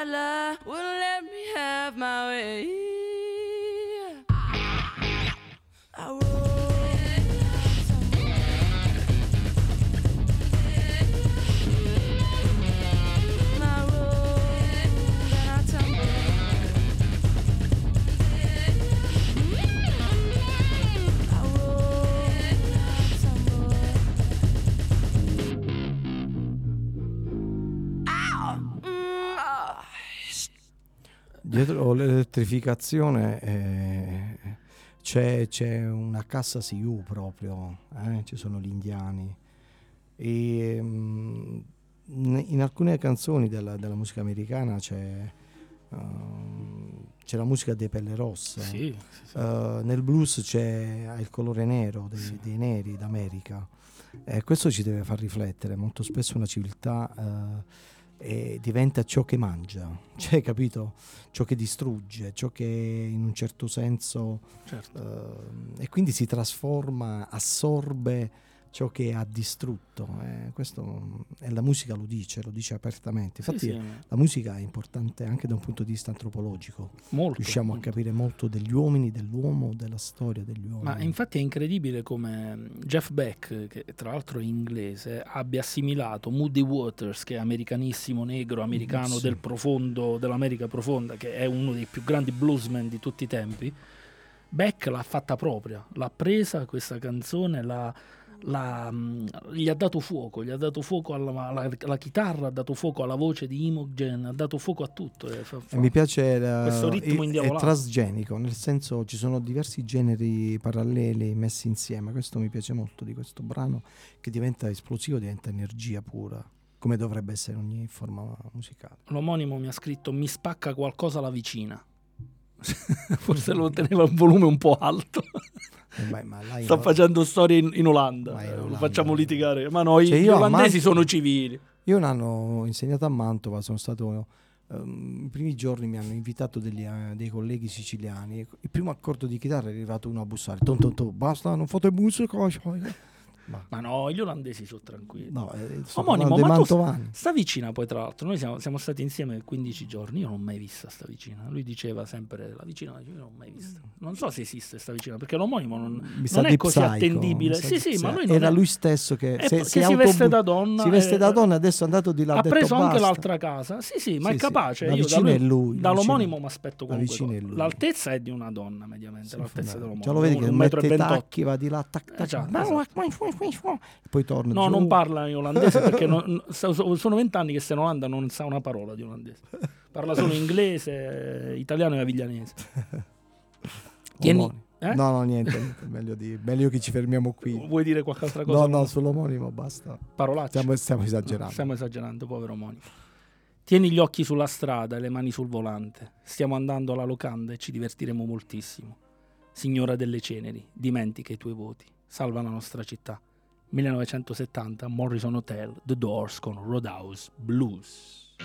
Dietro l'elettrificazione eh, c'è, c'è una cassa CU proprio, eh, ci sono gli indiani. E, mm, in alcune canzoni della, della musica americana c'è, ehm, c'è la musica dei Pelle Rosse. Sì, sì, sì. Eh, nel blues c'è il colore nero dei, dei neri d'America. E questo ci deve far riflettere. Molto spesso una civiltà eh, diventa ciò che mangia, cioè capito? Ciò che distrugge, ciò che in un certo senso certo. eh, e quindi si trasforma, assorbe ciò che ha distrutto. eh, questo, mm, e la musica lo dice, lo dice apertamente. Sì, Infatti sì, la musica è importante anche da un punto di vista antropologico. molto, Riusciamo a molto. capire molto degli uomini, dell'uomo, della storia degli uomini. Ma infatti è incredibile come mm, Jeff Beck, che tra l'altro è inglese, abbia assimilato Moody Waters, che è americanissimo, negro, americano sì. del profondo, dell'America profonda, che è uno dei più grandi bluesmen di tutti i tempi. Beck l'ha fatta propria, l'ha presa questa canzone, l'ha, l'ha, mm, gli ha dato fuoco, gli ha dato fuoco alla, alla- alla chitarra, ha dato fuoco alla voce di Imogen, ha dato fuoco a tutto. e fa- fa- mi piace la- Questo ritmo è- è trasgenico, nel senso ci sono diversi generi paralleli messi insieme. Questo mi piace molto di questo brano che diventa esplosivo, diventa energia pura, come dovrebbe essere ogni forma musicale. L'omonimo mi ha scritto mi spacca qualcosa la vicina. Forse lo teneva il volume un po' alto. Eh, in- Sta facendo storie in, in Olanda. In Lo Olanda, facciamo eh. litigare. Ma no, i- Cioè, gli olandesi Mant- sono civili. Io un anno ho insegnato a Mantova, sono stato... ehm, I primi giorni mi hanno invitato degli, eh, dei colleghi siciliani. Il primo accordo di chitarra è arrivato uno a bussare. Ton, ton, ton, basta, non fate musica. Cioè. Ma, Ma no, gli olandesi sono tranquilli. no, eh, Omonimo, ma tu- mantovani. Sta vicina poi tra l'altro, noi siamo, siamo stati insieme 15 giorni, io non l'ho mai vista sta vicina. Lui diceva sempre la vicina, io non l'ho mai vista. Non so se esiste sta vicina, perché l'omonimo non, non è così Psycho, attendibile. Sì, sì, ma lui Era è- lui stesso che, è- se- che si autobu- veste da donna. Si veste da donna, adesso è andato di là. ha detto preso anche basta. l'altra casa. Sì, sì, ma Sì, è sì. capace. La Io da vicina lui- è lui, la Dall'omonimo mi aspetto la comunque. lui. L'altezza è di una donna, mediamente. Sì, l'altezza dell'uomo. Già lo vedi che mette i 28. tacchi, va di là, tac, tac, Esatto, tac, esatto. Poi torna No, giù. non parla in olandese perché non- non- so- so- sono vent'anni che sta in Olanda non sa una parola di olandese. Parla solo inglese, italiano e aviglianese. Tieni- eh? No, no, niente, niente, meglio, di, meglio che ci fermiamo qui. Vuoi dire qualche altra cosa? No, no, sull'omonimo basta. Parolacce. Stiamo, stiamo esagerando. Stiamo esagerando, povero omonimo. Tieni gli occhi sulla strada e le mani sul volante. Stiamo andando alla locanda e ci divertiremo moltissimo. Signora delle ceneri, dimentica i tuoi voti. Salva la nostra città. 1970, Morrison Hotel, The Doors con Roadhouse Blues.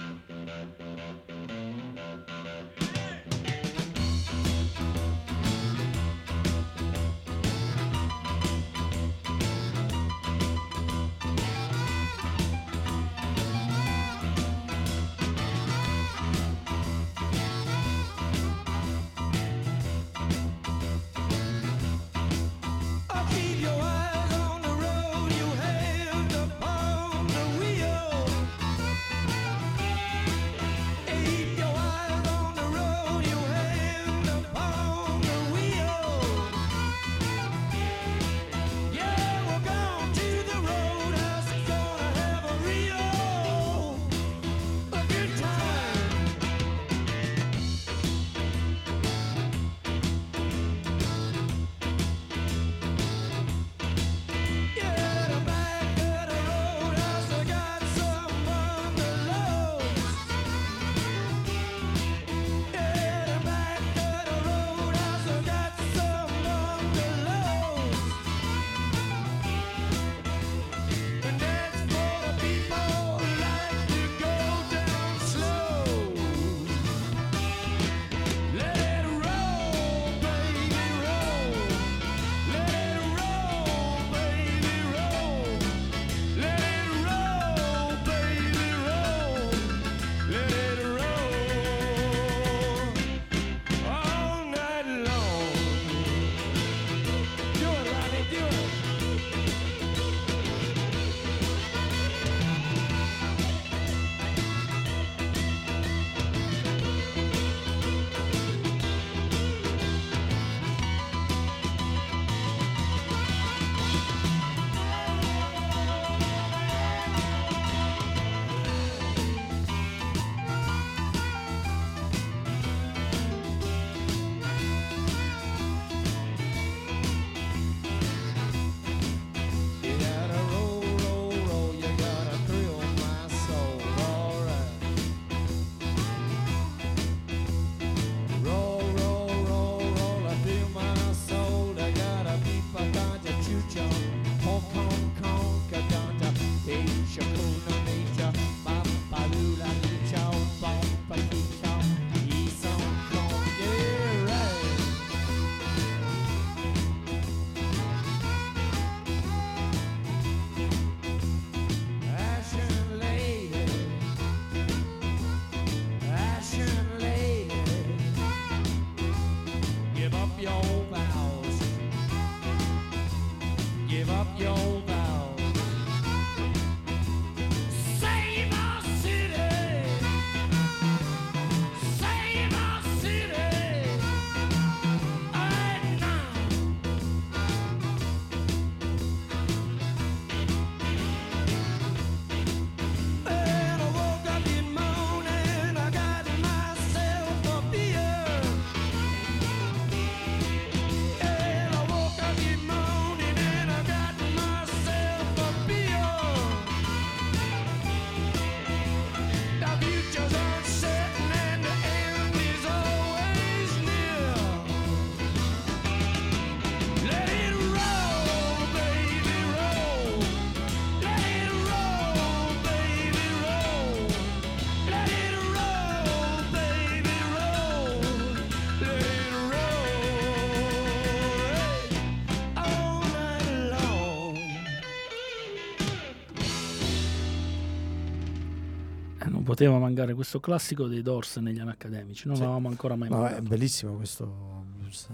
Poteva mancare questo classico dei Doors negli anni accademici, non Sì. l'avevamo ancora mai No, è mancato. bellissimo questo blues.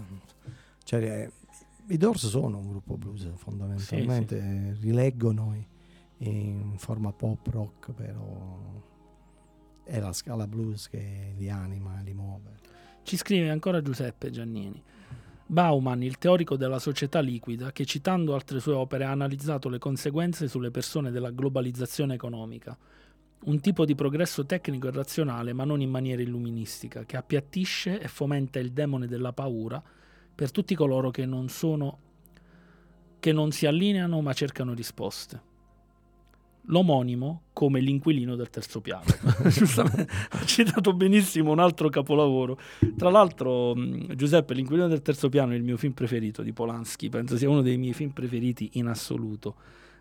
Cioè, eh, I Doors sono un gruppo blues fondamentalmente, eh, rileggono i- in forma pop rock, però è la scala blues che li anima, li muove. Ci scrive ancora Giuseppe Giannini. Bauman, il teorico della società liquida, che citando altre sue opere ha analizzato le conseguenze sulle persone della globalizzazione economica, un tipo di progresso tecnico e razionale, ma non in maniera illuministica, che appiattisce e fomenta il demone della paura per tutti coloro che non sono che non si allineano ma cercano risposte. L'omonimo come l'inquilino del terzo piano. Giustamente, ha citato benissimo un altro capolavoro. Tra l'altro, mh, Giuseppe, l'inquilino del terzo piano è il mio film preferito di Polanski, penso sia uno dei miei film preferiti in assoluto.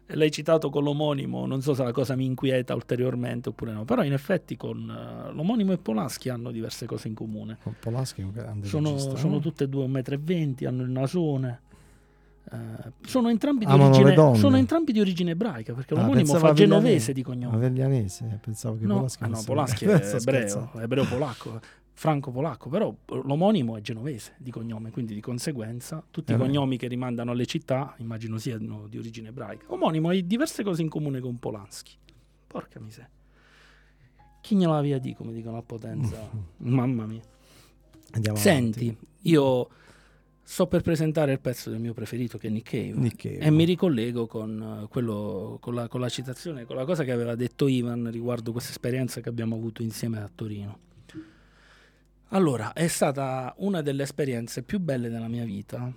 L'hai citato con l'omonimo, non so se la cosa mi inquieta ulteriormente oppure no, però in effetti con eh, l'omonimo e Polanski hanno diverse cose in comune. Con Polanski è un grande Sono, regista, sono no? tutte e due 1,20 m, hanno il nasone. Eh, sono, entrambi origine, sono entrambi di origine ebraica perché Ah, l'omonimo fa genovese di cognome. Aviglianese, pensavo che No, Polanski ah no, Polanski è ebreo, ebreo polacco, franco-polacco, però eh, l'omonimo è genovese di cognome, quindi di conseguenza tutti i Eh beh. cognomi che rimandano alle città, immagino siano di origine ebraica. Omonimo ha diverse cose in comune con Polanski. Porca miseria. Chi gliela via di, come dicono a Potenza. Mamma mia. Andiamo Senti, avanti. io sto per presentare il pezzo del mio preferito che è Nick Cave. Nick Cave. E mi ricollego con, eh, quello, con, la, con la citazione, con la cosa che aveva detto Ivan riguardo questa esperienza che abbiamo avuto insieme a Torino. Allora, è stata una delle esperienze più belle della mia vita,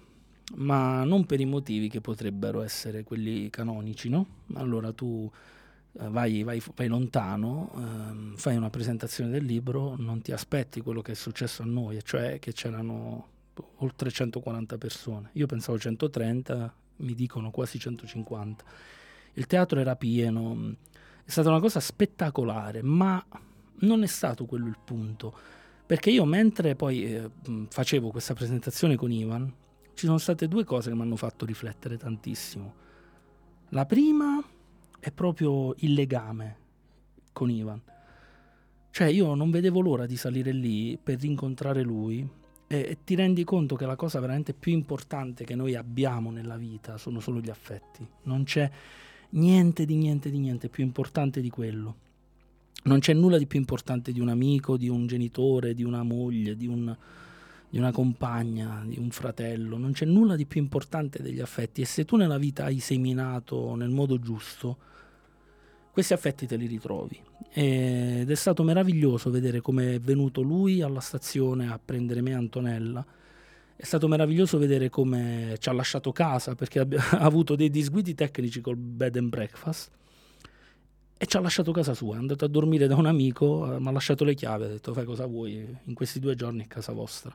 ma non per i motivi che potrebbero essere quelli canonici, no? Allora tu eh, vai, vai- vai lontano, ehm, fai una presentazione del libro, non ti aspetti quello che è successo a noi, cioè che c'erano oltre 140 persone. Io pensavo 130, mi dicono quasi 150. Il teatro era pieno, è stata una cosa spettacolare, ma non è stato quello il punto. Perché io mentre poi eh, mh, facevo questa presentazione con Ivan, ci sono state due cose che mi hanno fatto riflettere tantissimo. La prima è proprio il legame con Ivan. Cioè io non vedevo l'ora di salire lì per rincontrare lui e, ti rendi conto che la cosa veramente più importante che noi abbiamo nella vita sono solo gli affetti. Non c'è niente di niente di niente più importante di quello. Non c'è nulla di più importante di un amico, di un genitore, di una moglie, di, un- di una compagna, di un fratello. Non c'è nulla di più importante degli affetti. E se tu nella vita hai seminato nel modo giusto, questi affetti te li ritrovi. Ed è stato meraviglioso vedere come è venuto lui alla stazione a prendere me e Antonella. È stato meraviglioso vedere come ci ha lasciato casa perché ha avuto dei disguidi tecnici col bed and breakfast e ci ha lasciato casa sua. È andato a dormire da un amico, eh, mi ha lasciato le chiavi, ha detto fai cosa vuoi, in questi due giorni è casa vostra.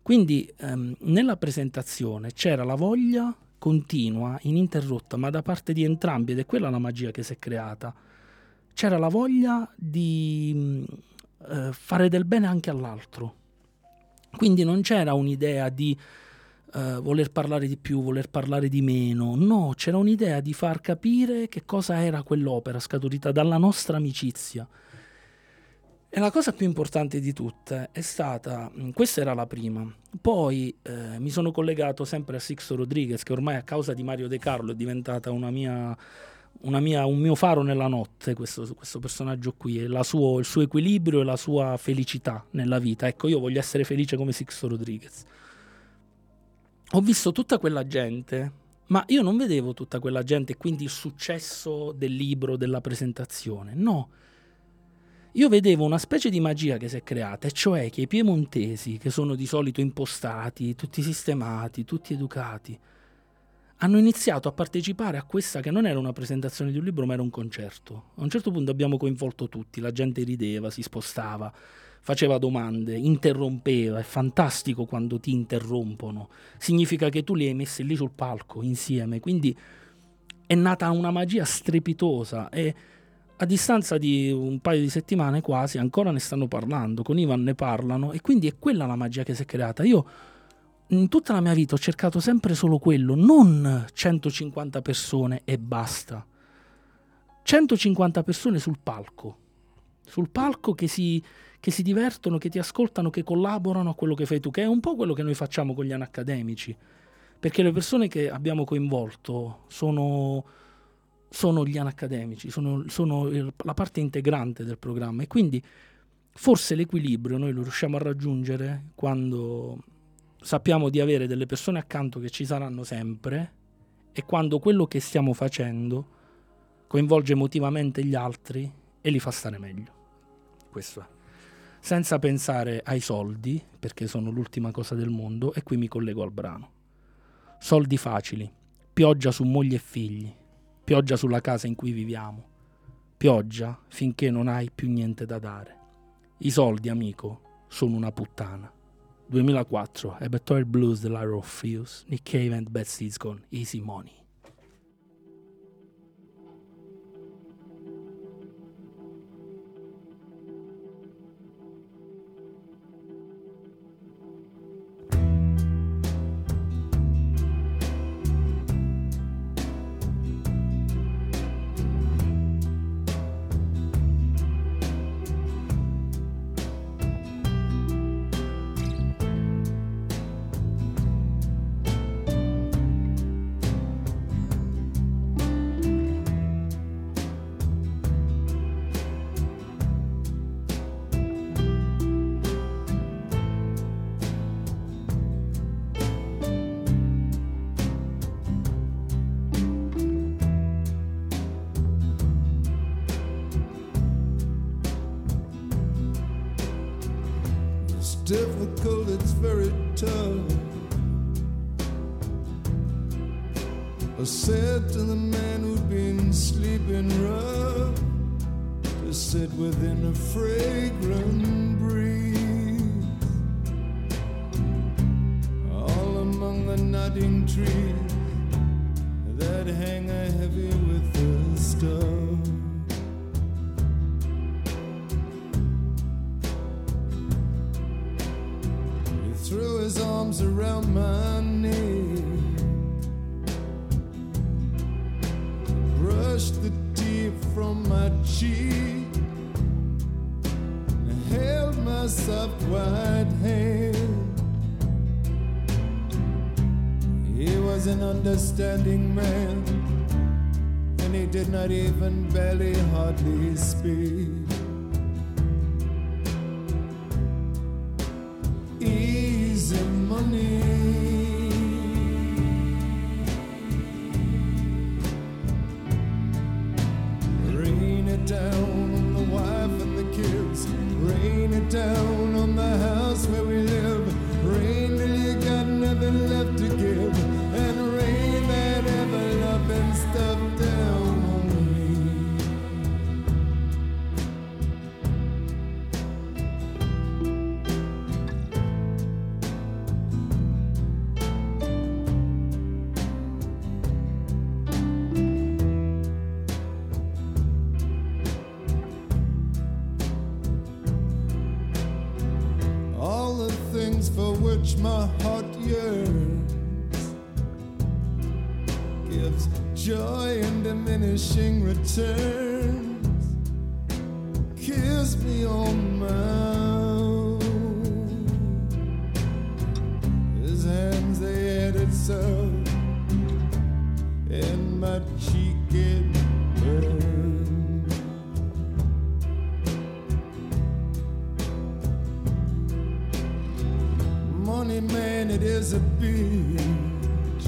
Quindi ehm, nella presentazione c'era la voglia continua, ininterrotta, ma da parte di entrambi, ed è quella la magia che si è creata, c'era la voglia di mh, eh, fare del bene anche all'altro. Quindi non c'era un'idea di eh, voler parlare di più, voler parlare di meno, no, c'era un'idea di far capire che cosa era quell'opera scaturita dalla nostra amicizia. E la cosa più importante di tutte è stata, mh, questa era la prima, poi eh, mi sono collegato sempre a Sixto Rodriguez che ormai a causa di Mario De Carlo è diventata una mia, una mia- un mio faro nella notte, questo, questo personaggio qui, e suo- il suo equilibrio e la sua felicità nella vita. Ecco, io voglio essere felice come Sixto Rodriguez. Ho visto tutta quella gente, ma io non vedevo tutta quella gente e quindi il successo del libro, della presentazione. No. Io vedevo una specie di magia che si è creata, e cioè che i piemontesi, che sono di solito impostati, tutti sistemati, tutti educati, hanno iniziato a partecipare a questa che non era una presentazione di un libro, ma era un concerto. A un certo punto abbiamo coinvolto tutti, la gente rideva, si spostava, faceva domande, interrompeva. È fantastico quando ti interrompono. Significa che tu li hai messi lì sul palco insieme, quindi è nata una magia strepitosa e a distanza di un paio di settimane quasi ancora ne stanno parlando, con Ivan ne parlano e quindi è quella la magia che si è creata. Io in tutta la mia vita ho cercato sempre solo quello, non 150 persone e basta. 150 persone sul palco, sul palco che si, che si divertono, che ti ascoltano, che collaborano a quello che fai tu, che è un po' quello che noi facciamo con gli anaccademici, perché le persone che abbiamo coinvolto sono, sono gli anaccademici, sono, sono il- la parte integrante del programma e quindi forse l'equilibrio noi lo riusciamo a raggiungere quando sappiamo di avere delle persone accanto che ci saranno sempre e quando quello che stiamo facendo coinvolge emotivamente gli altri e li fa stare meglio. Questo è. Senza pensare ai soldi, perché sono l'ultima cosa del mondo, e qui mi collego al brano. Soldi facili, pioggia su moglie e figli, pioggia sulla casa in cui viviamo, pioggia finché non hai più niente da dare. I soldi, amico, sono una puttana. 2004, Abattoir Blues dell'Aero of Fuse, Nick Cave and Bad Seeds con Easy Money. even better. Money man, it is a bitch.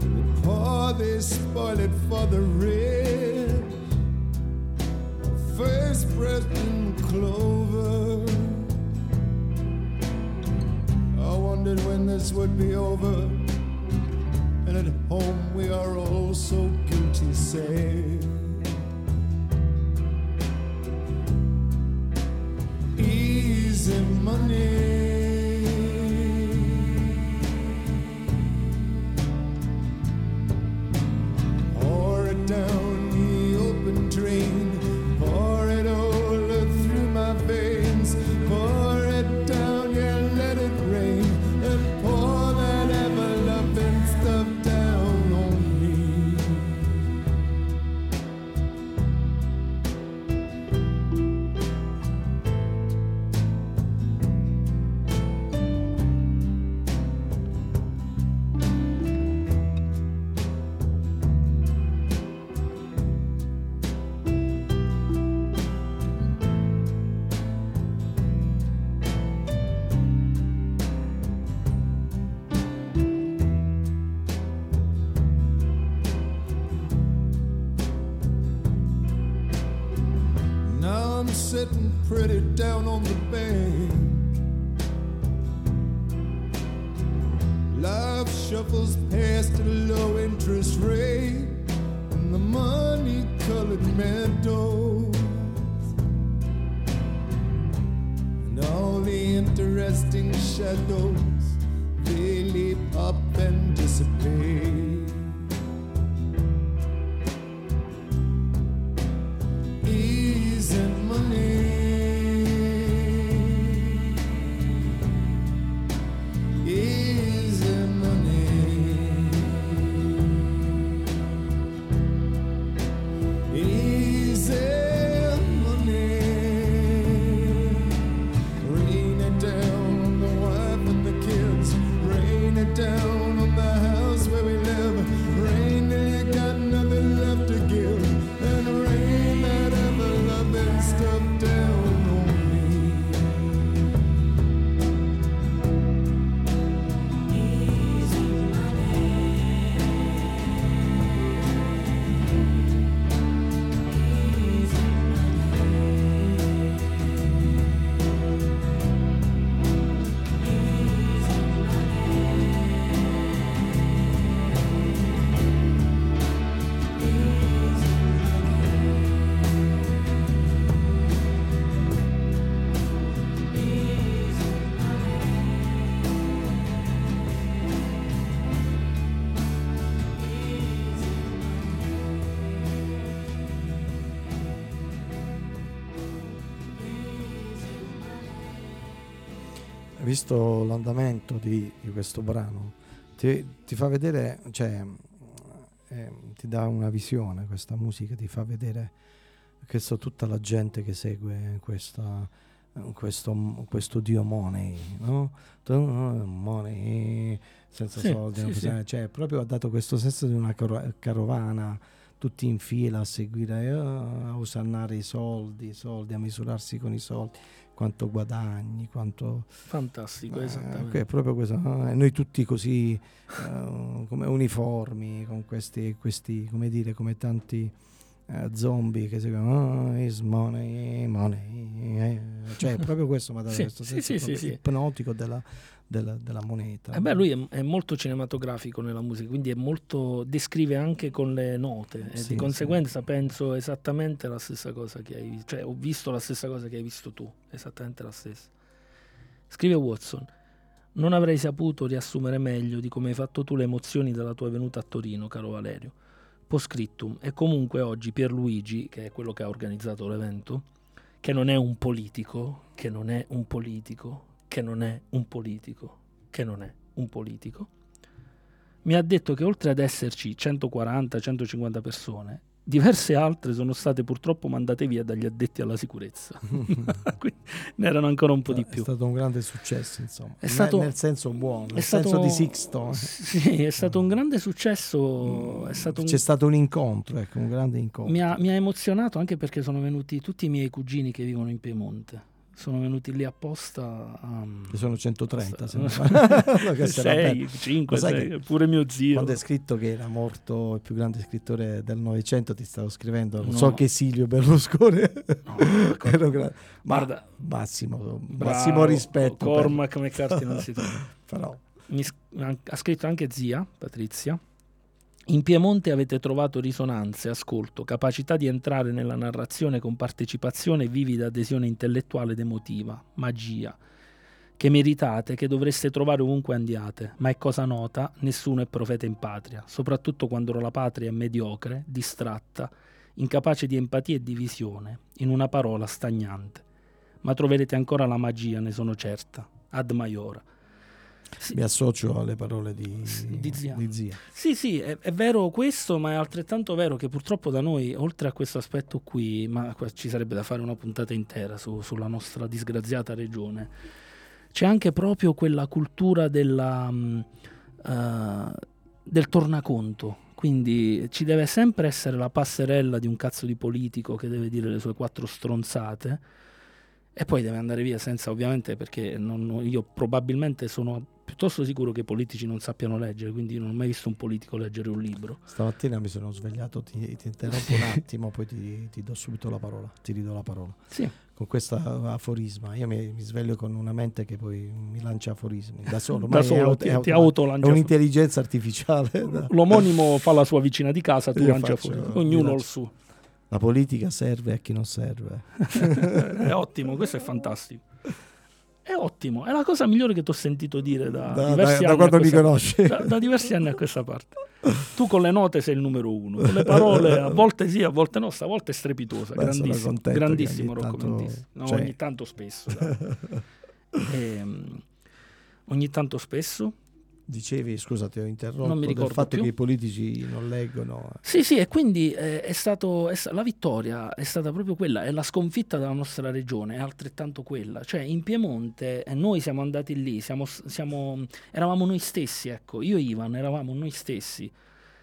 The poor, they spoil it for the rich. First breath in clover. I wondered when this would be over. And at home we are all so guilty, say. Money. Visto l'andamento di, di questo brano, ti, ti fa vedere, cioè, eh, ti dà una visione questa musica, ti fa vedere questo, tutta la gente che segue questa, eh, questo, questo dio money, no? Eh, money, senza Sì, soldi, sì, sì. cioè, proprio ha dato questo senso di una caro- carovana tutti in fila a seguire, eh, a osannare i soldi, i soldi, a misurarsi con i soldi, quanto guadagni, quanto... Fantastico, Eh, esattamente. è proprio questo. no? Noi tutti così eh, come uniformi, con questi, questi, come dire, come tanti eh, zombie che seguono oh, is money, money. eh." Cioè, proprio questo mi ha dato Sì, questo sì, senso sì, sì. ipnotico della, della- della moneta. Eh beh, lui è, è molto cinematografico nella musica, quindi è molto, descrive anche con le note e Sì, di conseguenza penso esattamente la stessa cosa che hai visto, cioè ho visto la stessa cosa che hai visto tu, esattamente la stessa. Scrive Watson, non avrei saputo riassumere meglio di come hai fatto tu le emozioni della tua venuta a Torino, caro Valerio. Postscriptum, e comunque oggi Pierluigi, che è quello che ha organizzato l'evento, che non è un politico, che non è un politico, che non è un politico, che non è un politico, mi ha detto che oltre ad esserci 140-150 persone, diverse altre sono state purtroppo mandate via dagli addetti alla sicurezza. Quindi ne erano ancora un po' di È più. stato un grande successo, insomma. È stato- nel senso buono, è nel stato- senso di Sixto. Sì, è stato un grande successo. È stato un- C'è stato un incontro, ecco, un grande incontro. mi, ha, mi ha emozionato anche perché sono venuti tutti i miei cugini che vivono in Piemonte. Sono venuti lì apposta. Che sono 130, se non sbaglio. Questo era 6, bello. 5, Lo sai 6, che pure mio zio. Quando è scritto che era morto il più grande scrittore del Novecento, ti stavo scrivendo, non No. so che Silvio Berlusconi. No, ma Guarda, massimo, bravo, massimo rispetto. per- Cormac McCarthy non si trova. Però, Mi ha scritto anche zia, Patrizia. In Piemonte avete trovato risonanze, ascolto, capacità di entrare nella narrazione con partecipazione e vivida adesione intellettuale ed emotiva, magia, che meritate, che dovreste trovare ovunque andiate, ma è cosa nota, nessuno è profeta in patria, soprattutto quando la patria è mediocre, distratta, incapace di empatia e di visione, in una parola stagnante. Ma troverete ancora la magia, ne sono certa, ad maiora. Sì. mi associo alle parole di, Di Zia. di Zia. Sì, sì, è, è vero questo, ma è altrettanto vero che purtroppo da noi, oltre a questo aspetto qui, ma ci sarebbe da fare una puntata intera su- sulla nostra disgraziata regione, c'è anche proprio quella cultura della, eh, del tornaconto. Quindi ci deve sempre essere la passerella di un cazzo di politico che deve dire le sue quattro stronzate e poi deve andare via senza ovviamente perché non- io probabilmente sono piuttosto sicuro che i politici non sappiano leggere, quindi non ho mai visto un politico leggere un libro. Stamattina mi sono svegliato, ti, ti interrompo un attimo, poi ti, ti do subito la parola, ti ridò la parola. Sì. Con questo aforisma, io mi, mi sveglio con una mente che poi mi lancia aforismi da solo. Da solo è ti automatico. autolancia È un'intelligenza artificiale. L'omonimo fa la sua vicina di casa, tu Io lancia faccio- fuori. mi Ognuno il suo. La politica serve a chi non serve. è ottimo, questo è fantastico. È ottimo, è la cosa migliore che ti ho sentito dire da, Da- diversi da- da anni. a quando mi questa- conosci. Da, da diversi anni a questa parte. Tu con le note sei il numero uno, con le parole a volte sì, a volte no, stavolta è strepitosa, Beh, grandissimo, contento grandissimo ogni Rocco, tanto-. No, cioè- ogni tanto spesso. dai. Ehm, ogni tanto spesso. Dicevi, scusa, ti ho interrotto, Non mi del ricordo fatto più. che i politici non leggono. Sì, sì, e quindi eh, è stato, è la vittoria è stata proprio quella, è la sconfitta della nostra regione, è altrettanto quella. Cioè in Piemonte eh, noi siamo andati lì, siamo, siamo- eravamo noi stessi, ecco, io e Ivan eravamo noi stessi,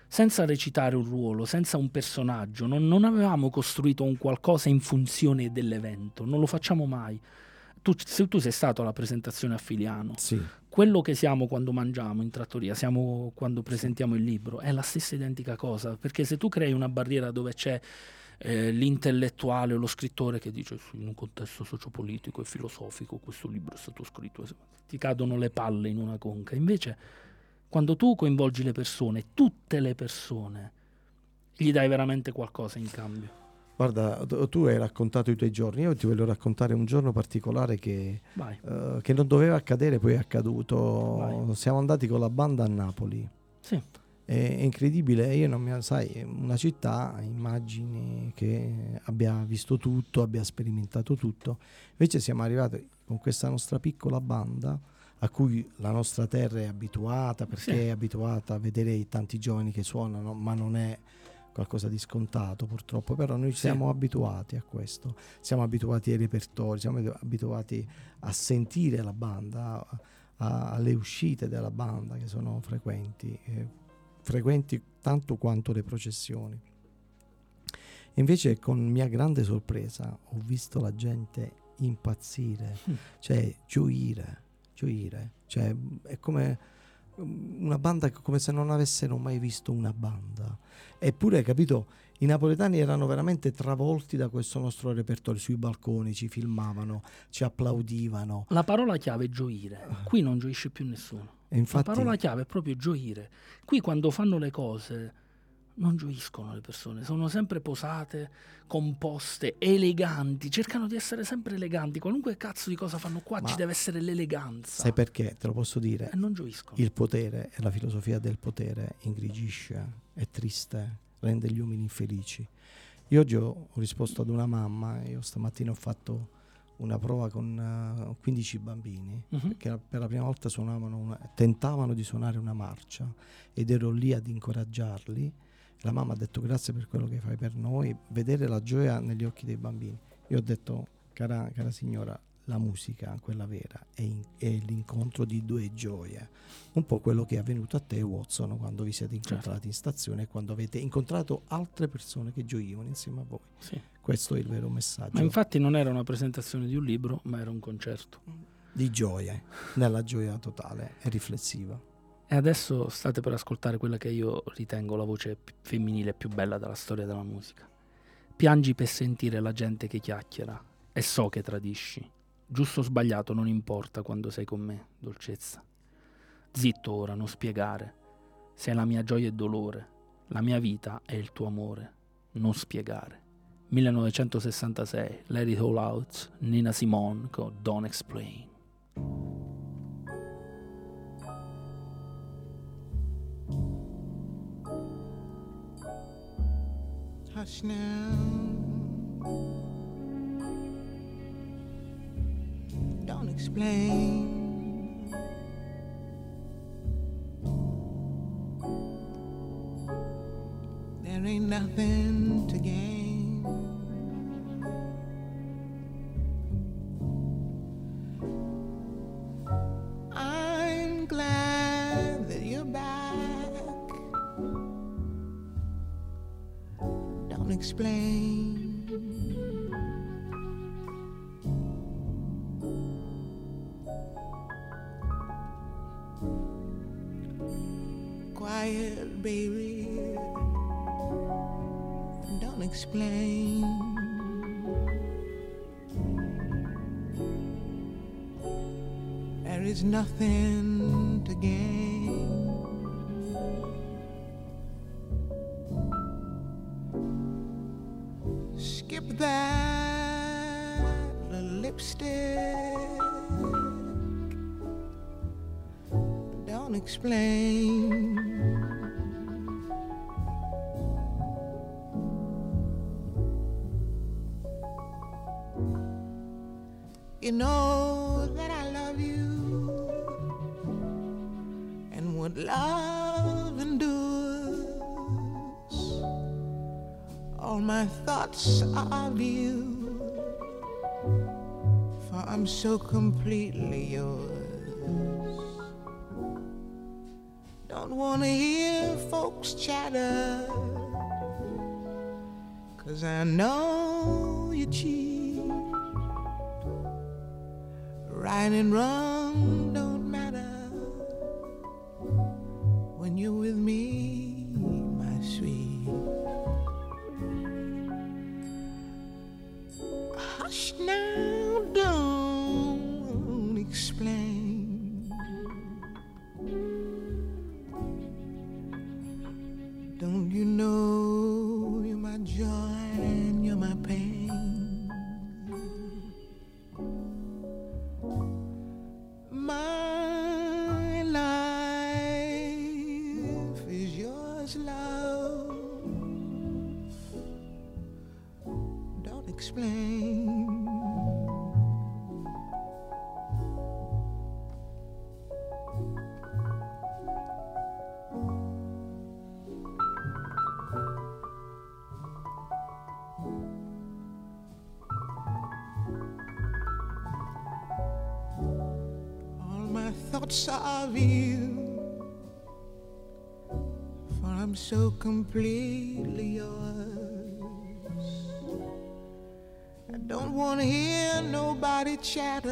senza recitare un ruolo, senza un personaggio, non, non avevamo costruito un qualcosa in funzione dell'evento, non lo facciamo mai. Tu, se tu sei stato alla presentazione a Filiano, Sì, quello che siamo quando mangiamo in trattoria, siamo quando presentiamo il libro, è la stessa identica cosa, perché se tu crei una barriera dove c'è eh, l'intellettuale o lo scrittore che dice "Sì, in un contesto sociopolitico e filosofico questo libro è stato scritto, ti cadono le palle in una conca, invece quando tu coinvolgi le persone, tutte le persone, gli dai veramente qualcosa in cambio. Guarda, tu hai raccontato i tuoi giorni, io ti voglio raccontare un giorno particolare che, eh, che non doveva accadere, poi è accaduto. Vai. Siamo andati con la banda a Napoli. Sì. È, è incredibile, io non mi sai, una città, immagini che abbia visto tutto, abbia sperimentato tutto. Invece siamo arrivati con questa nostra piccola banda a cui la nostra terra è abituata perché Sì. è abituata a vedere i tanti giovani che suonano, ma non è qualcosa di scontato purtroppo, però noi Sì. siamo abituati a questo, siamo abituati ai repertori, siamo abituati a sentire la banda, a- a- alle uscite della banda che sono frequenti, eh, frequenti tanto quanto le processioni. Invece con mia grande sorpresa ho visto la gente impazzire, Mm. cioè gioire, gioire, cioè è come una banda come se non avessero mai visto una banda. Eppure, capito, i napoletani erano veramente travolti da questo nostro repertorio, sui balconi ci filmavano, ci applaudivano. La parola chiave è gioire, qui non gioisce più nessuno. Infatti, La parola chiave è proprio gioire. Qui quando fanno le cose non gioiscono le persone, sono sempre posate, composte, eleganti, cercano di essere sempre eleganti. Qualunque cazzo di cosa fanno qua Ma ci deve essere l'eleganza. sai perché? Te lo posso dire. E non gioiscono. Il potere e la filosofia del potere ingrigisce, è triste, rende gli uomini infelici. Io oggi ho, ho risposto ad una mamma, io stamattina ho fatto una prova con eh, 15 bambini Mhm. che per la prima volta suonavano una- tentavano di suonare una marcia ed ero lì ad incoraggiarli. La mamma ha detto grazie per quello che fai per noi, vedere la gioia negli occhi dei bambini. Io ho detto, cara, cara signora, la musica, quella vera, è, in- è l'incontro di due gioie. Un po' quello che è avvenuto a te, Watson, quando vi siete incontrati in stazione e quando avete incontrato altre persone che gioivano insieme a voi. Sì. Questo è il vero messaggio Ma infatti non era una presentazione di un libro, ma era un concerto. di gioia, nella gioia totale e riflessiva. E adesso state per ascoltare quella che io ritengo la voce femminile più bella della storia della musica. Piangi per sentire la gente che chiacchiera e so che tradisci. Giusto o sbagliato non importa quando sei con me, dolcezza. Zitto ora, non spiegare. Sei la mia gioia e dolore. La mia vita è il tuo amore. Non spiegare. 1966, Let It All Out, Nina Simone con Don't Explain. Hush now. Don't explain. There ain't nothing to gain. There is nothing to gain. Skip that lipstick. Don't explain. You know thoughts of you, for I'm so completely yours. Don't wanna hear folks chatter, cause I know you cheat. Right and wrong completely yours. I don't want to hear nobody chatter,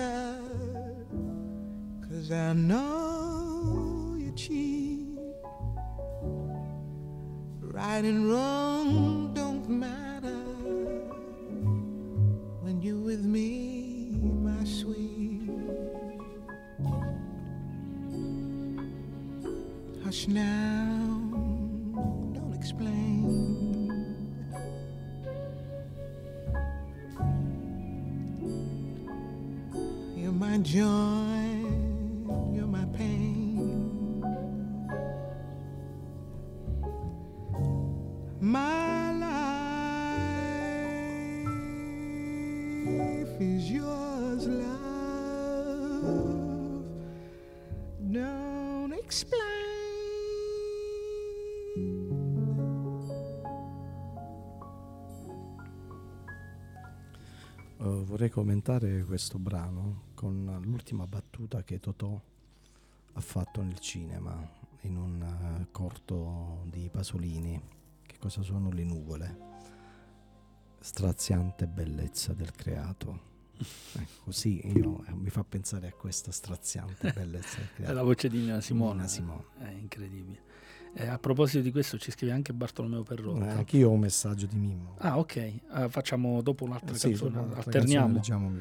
commentare questo brano con l'ultima battuta che Totò ha fatto nel cinema in un eh, corto di Pasolini. Che cosa sono le nuvole? Straziante bellezza del creato. Ecco, così io, eh, mi fa pensare a questa straziante bellezza del È creato. la voce di Nina Simone. Nina Simone. Eh, a proposito di questo ci scrive anche Bartolomeo Eh, Perrotta. anch'io ho un messaggio di Mimmo. Ah, ok. Eh, facciamo dopo un'altra Eh sì, canzone. dopo l'altra Alterniamo. canzone.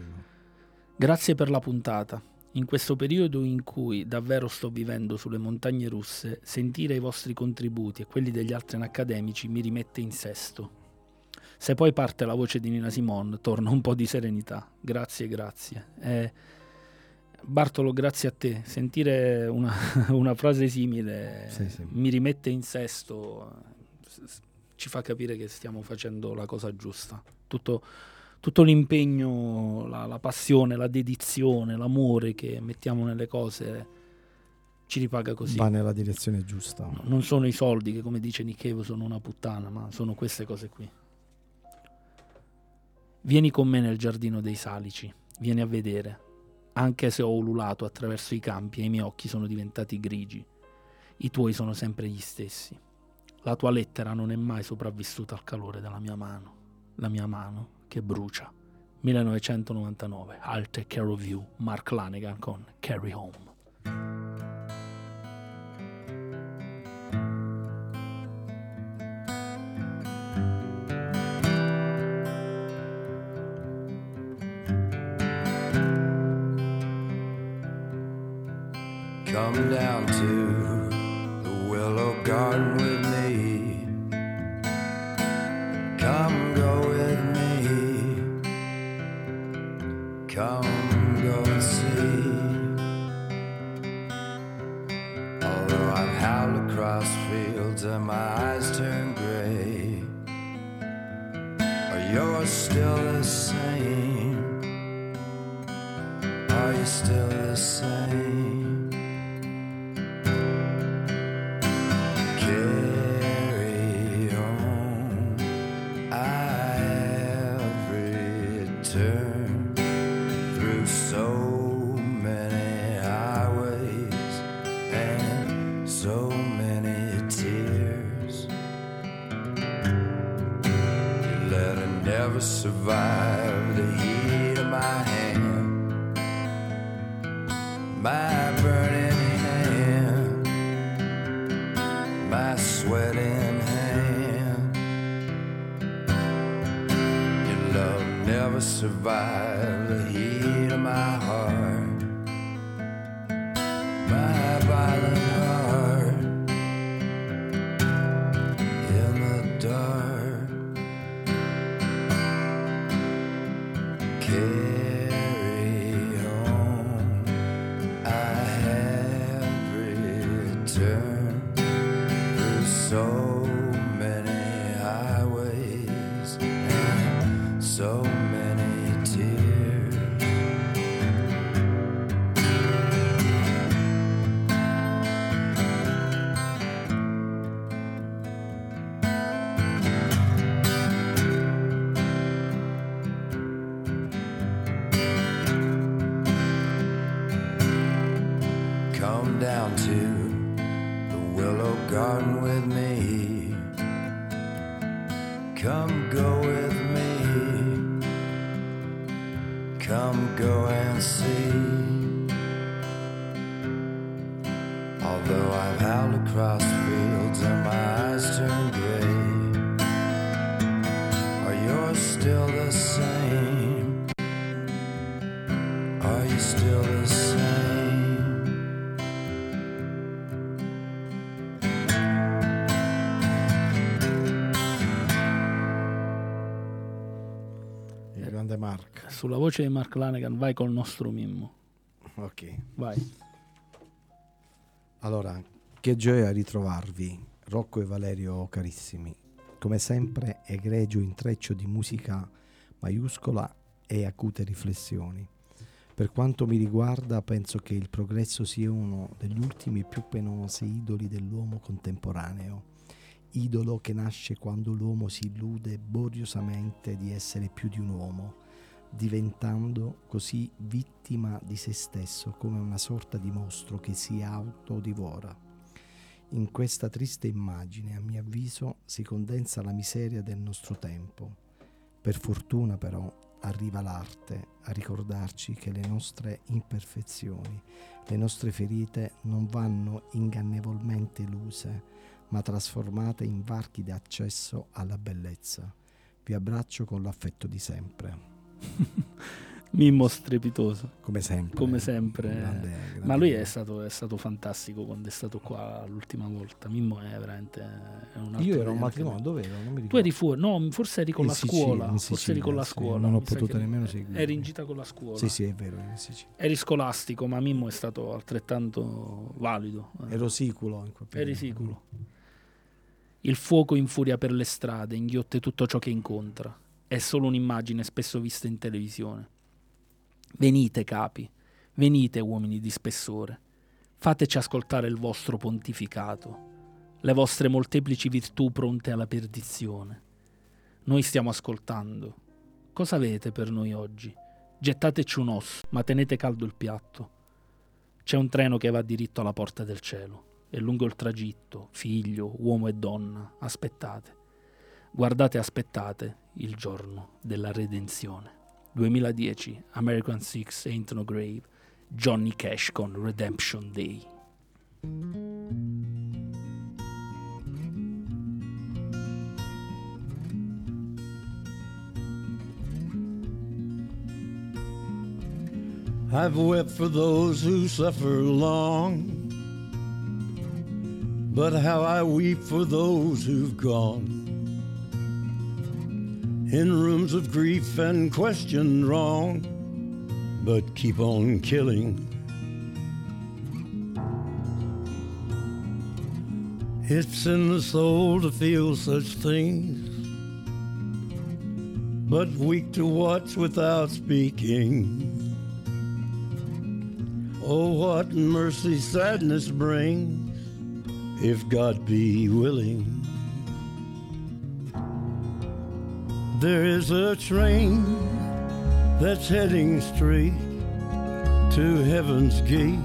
Grazie per la puntata. In questo periodo in cui davvero sto vivendo sulle montagne russe, sentire i vostri contributi e quelli degli altri accademici mi rimette in sesto. Se poi parte la voce di Nina Simone, torna un po' di serenità. Grazie, grazie. Eh, Bartolo, grazie a te. Sentire una, una frase simile Sì, sì. mi rimette in sesto, ci fa capire che stiamo facendo la cosa giusta. Tutto, tutto l'impegno, la, la passione, la dedizione, l'amore che mettiamo nelle cose ci ripaga così. Va nella direzione giusta. No, non sono i soldi che, come dice Nichevo, sono una puttana, ma sono queste cose qui. Vieni con me nel giardino dei salici, vieni a vedere. Anche se ho ululato attraverso i campi e i miei occhi sono diventati grigi, i tuoi sono sempre gli stessi. La tua lettera non è mai sopravvissuta al calore della mia mano, la mia mano che brucia. 1999, I'll Take Care of You, Mark Lanegan con Carry Home. Sulla voce di Mark Lanegan vai col nostro Mimmo. Ok. Vai. Allora, che gioia ritrovarvi, Rocco e Valerio carissimi. Come sempre, egregio intreccio di musica maiuscola e acute riflessioni. Per quanto mi riguarda, penso che il progresso sia uno degli ultimi più penosi idoli dell'uomo contemporaneo. Idolo che nasce quando l'uomo si illude boriosamente di essere più di un uomo, diventando così vittima di se stesso come una sorta di mostro che si autodivora. In questa triste immagine, a mio avviso, si condensa la miseria del nostro tempo. Per fortuna però arriva l'arte a ricordarci che le nostre imperfezioni, le nostre ferite non vanno ingannevolmente eluse, ma trasformate in varchi di accesso alla bellezza. Vi abbraccio con l'affetto di sempre. Mimmo strepitoso. Come sempre. Come sempre. Grande- Ma grande- lui è stato, è stato fantastico quando è stato qua l'ultima volta. Mimmo è veramente è un altro Io ero un matrimonio, dove ero? Tu eri fuori, no, forse eri con In la Sicilia, scuola. in forse eri Sicilia, con la sì, scuola. non ho potuto nemmeno seguire. Eri in gita con la scuola. Sì, sì, è vero. Sicilia. Eri scolastico, ma Mimmo è stato altrettanto valido. eh. Ero siculo in quel. Eri sicuro. Il fuoco infuria per le strade, inghiotte tutto ciò che incontra. È solo un'immagine spesso vista in televisione. Venite, capi, venite, uomini di spessore. Fateci ascoltare il vostro pontificato, le vostre molteplici virtù pronte alla perdizione. Noi stiamo ascoltando. Cosa avete per noi oggi? Gettateci un osso, ma tenete caldo il piatto. C'è un treno che va diritto alla porta del cielo e lungo il tragitto, figlio, uomo e donna, aspettate. Guardate aspettate il giorno della redenzione. 2010, American Six Ain't No Grave, Johnny Cash con Redemption Day. I've wept for those who suffer long, but how I weep for those who've gone in rooms of grief and questioned wrong, but keep on killing. It's in the soul to feel such things, but weak to watch without speaking. Oh, what mercy sadness brings, if God be willing. There is a train that's heading straight to heaven's gate,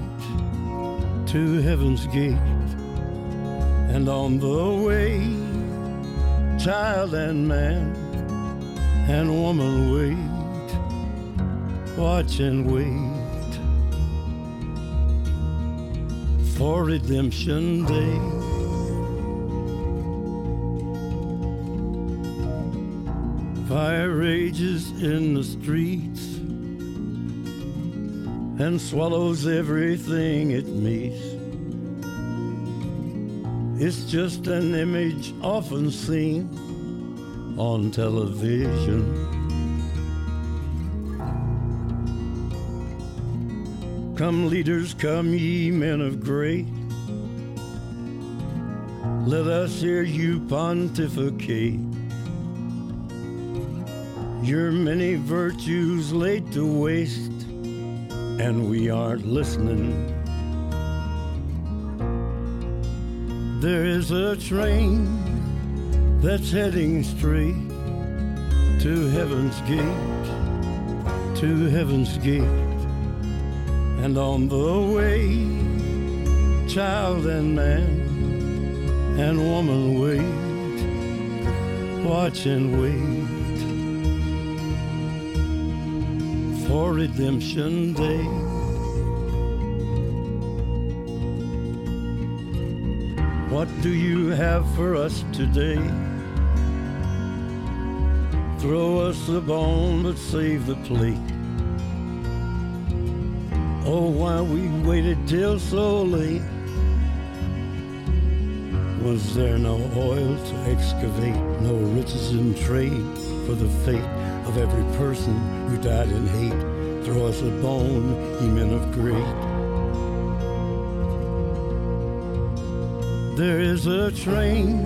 to heaven's gate. And on the way, child and man and woman wait, watch and wait for redemption day. Rages in the streets and swallows everything it meets. It's just an image often seen on television. Come, leaders, come, ye men of great. Let us hear you pontificate. Your many virtues laid to waste, and we aren't listening. There is a train that's heading straight to heaven's gate, to heaven's gate. And on the way, child and man and woman wait, watch and wait for redemption day. What do you have for us today? Throw us the bone, but save the plate. Oh, why we waited till so late? Was there no oil to excavate, no riches in trade for the fate of every person who died in hate? Throw us a bone, ye men of great. There is a train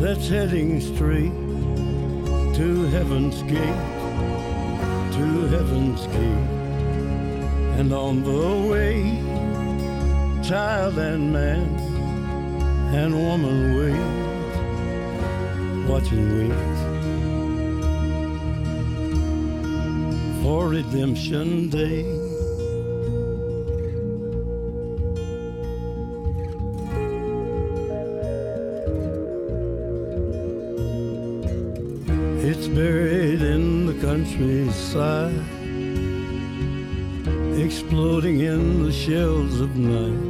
that's heading straight to heaven's gate, to heaven's gate. And on the way, child and man and woman wait, watching wait for redemption day. It's buried in the countryside, exploding in the shells of night.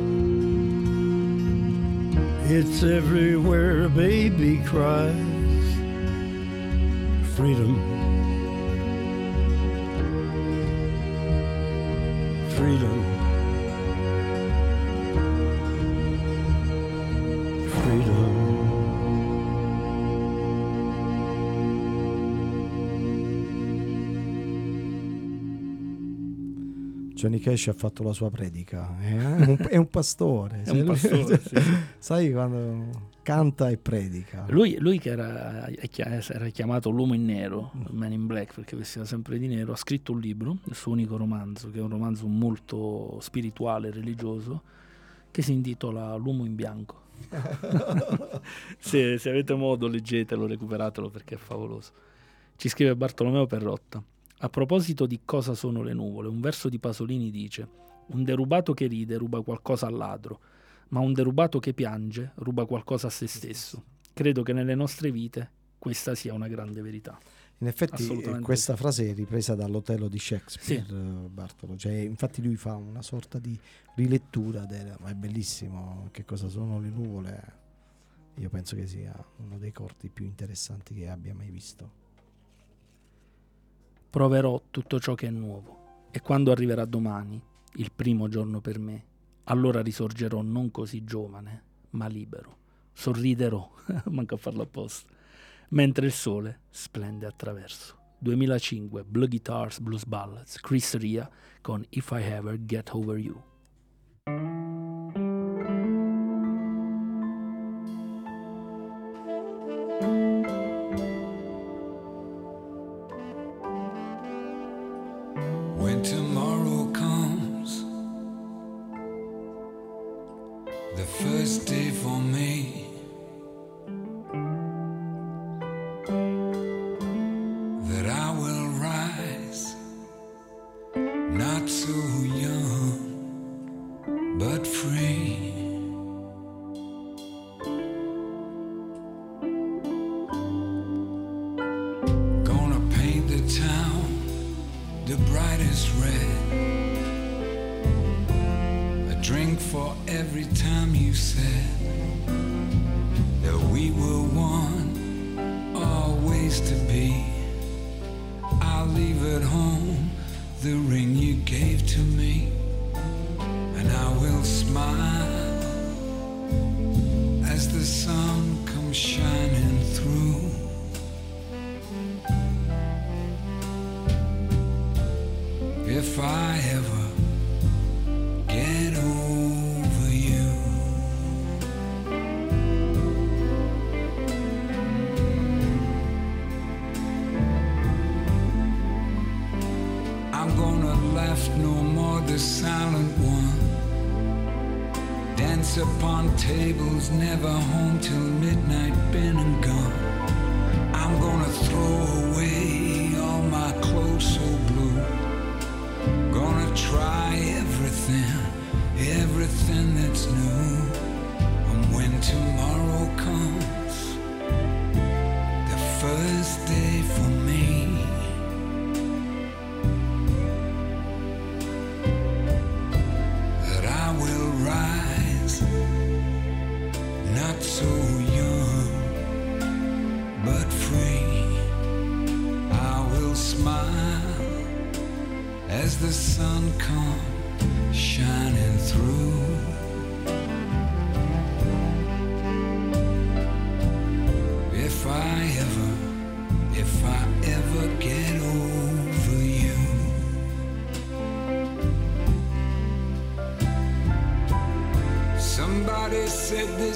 It's everywhere a baby cries. Freedom. Freedom. Freedom. Johnny Cash ha fatto la sua predica, è un, è un pastore. È un pastore, sì. Sai quando canta e predica. Lui, lui che era, era chiamato l'uomo in nero, Man in Black, perché vestiva sempre di nero, ha scritto un libro, il suo unico romanzo, che è un romanzo molto spirituale, religioso, che si intitola L'uomo in bianco. se, se avete modo leggetelo, recuperatelo perché è favoloso. Ci scrive Bartolomeo Perrotta. A proposito di cosa sono le nuvole, un verso di Pasolini dice: Un derubato che ride ruba qualcosa al ladro, ma un derubato che piange ruba qualcosa a se stesso. Credo che nelle nostre vite questa sia una grande verità. In effetti eh, questa frase è ripresa dall'Otello di Shakespeare, Sì. eh, Bartolo. Cioè, infatti lui fa una sorta di rilettura, del, ma è bellissimo, che cosa sono le nuvole. Io penso che sia uno dei corti più interessanti che abbia mai visto. Proverò tutto ciò che è nuovo. E quando arriverà domani, il primo giorno per me, allora risorgerò non così giovane, ma libero. Sorriderò, manca a farlo apposta, mentre il sole splende attraverso. 2005, Blue Guitars, Blues Ballads, Chris Ria con If I Ever Get Over You.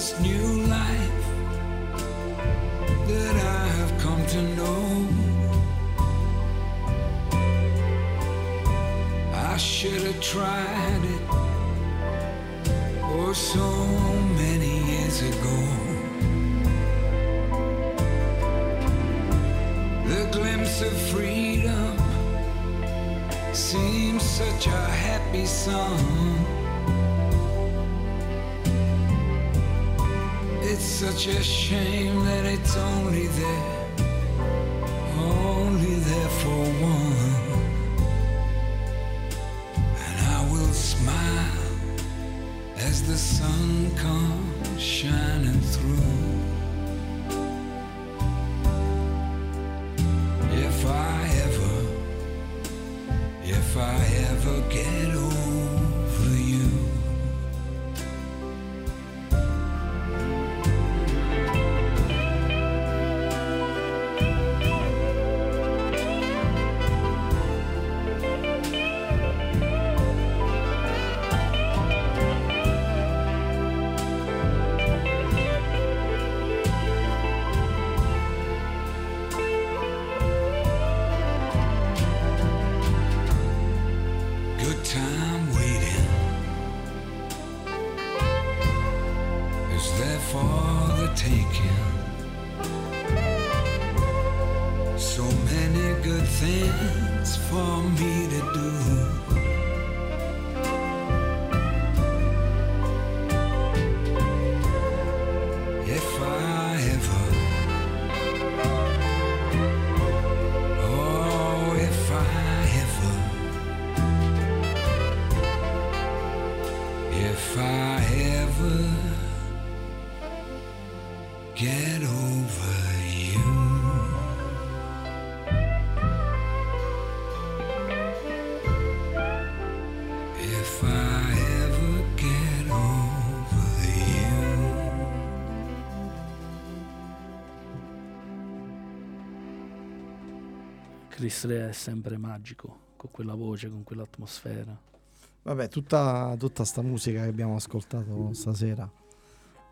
This new life that I have come to know. I should have tried it oh so many years ago. The glimpse of freedom seems such a happy song. Such a shame that it's only there, only there for one. And I will smile as the sun comes shining through. If I ever, if I ever get over Chris Rea è sempre magico, con quella voce, con quell'atmosfera. Vabbè, tutta, tutta sta musica che abbiamo ascoltato stasera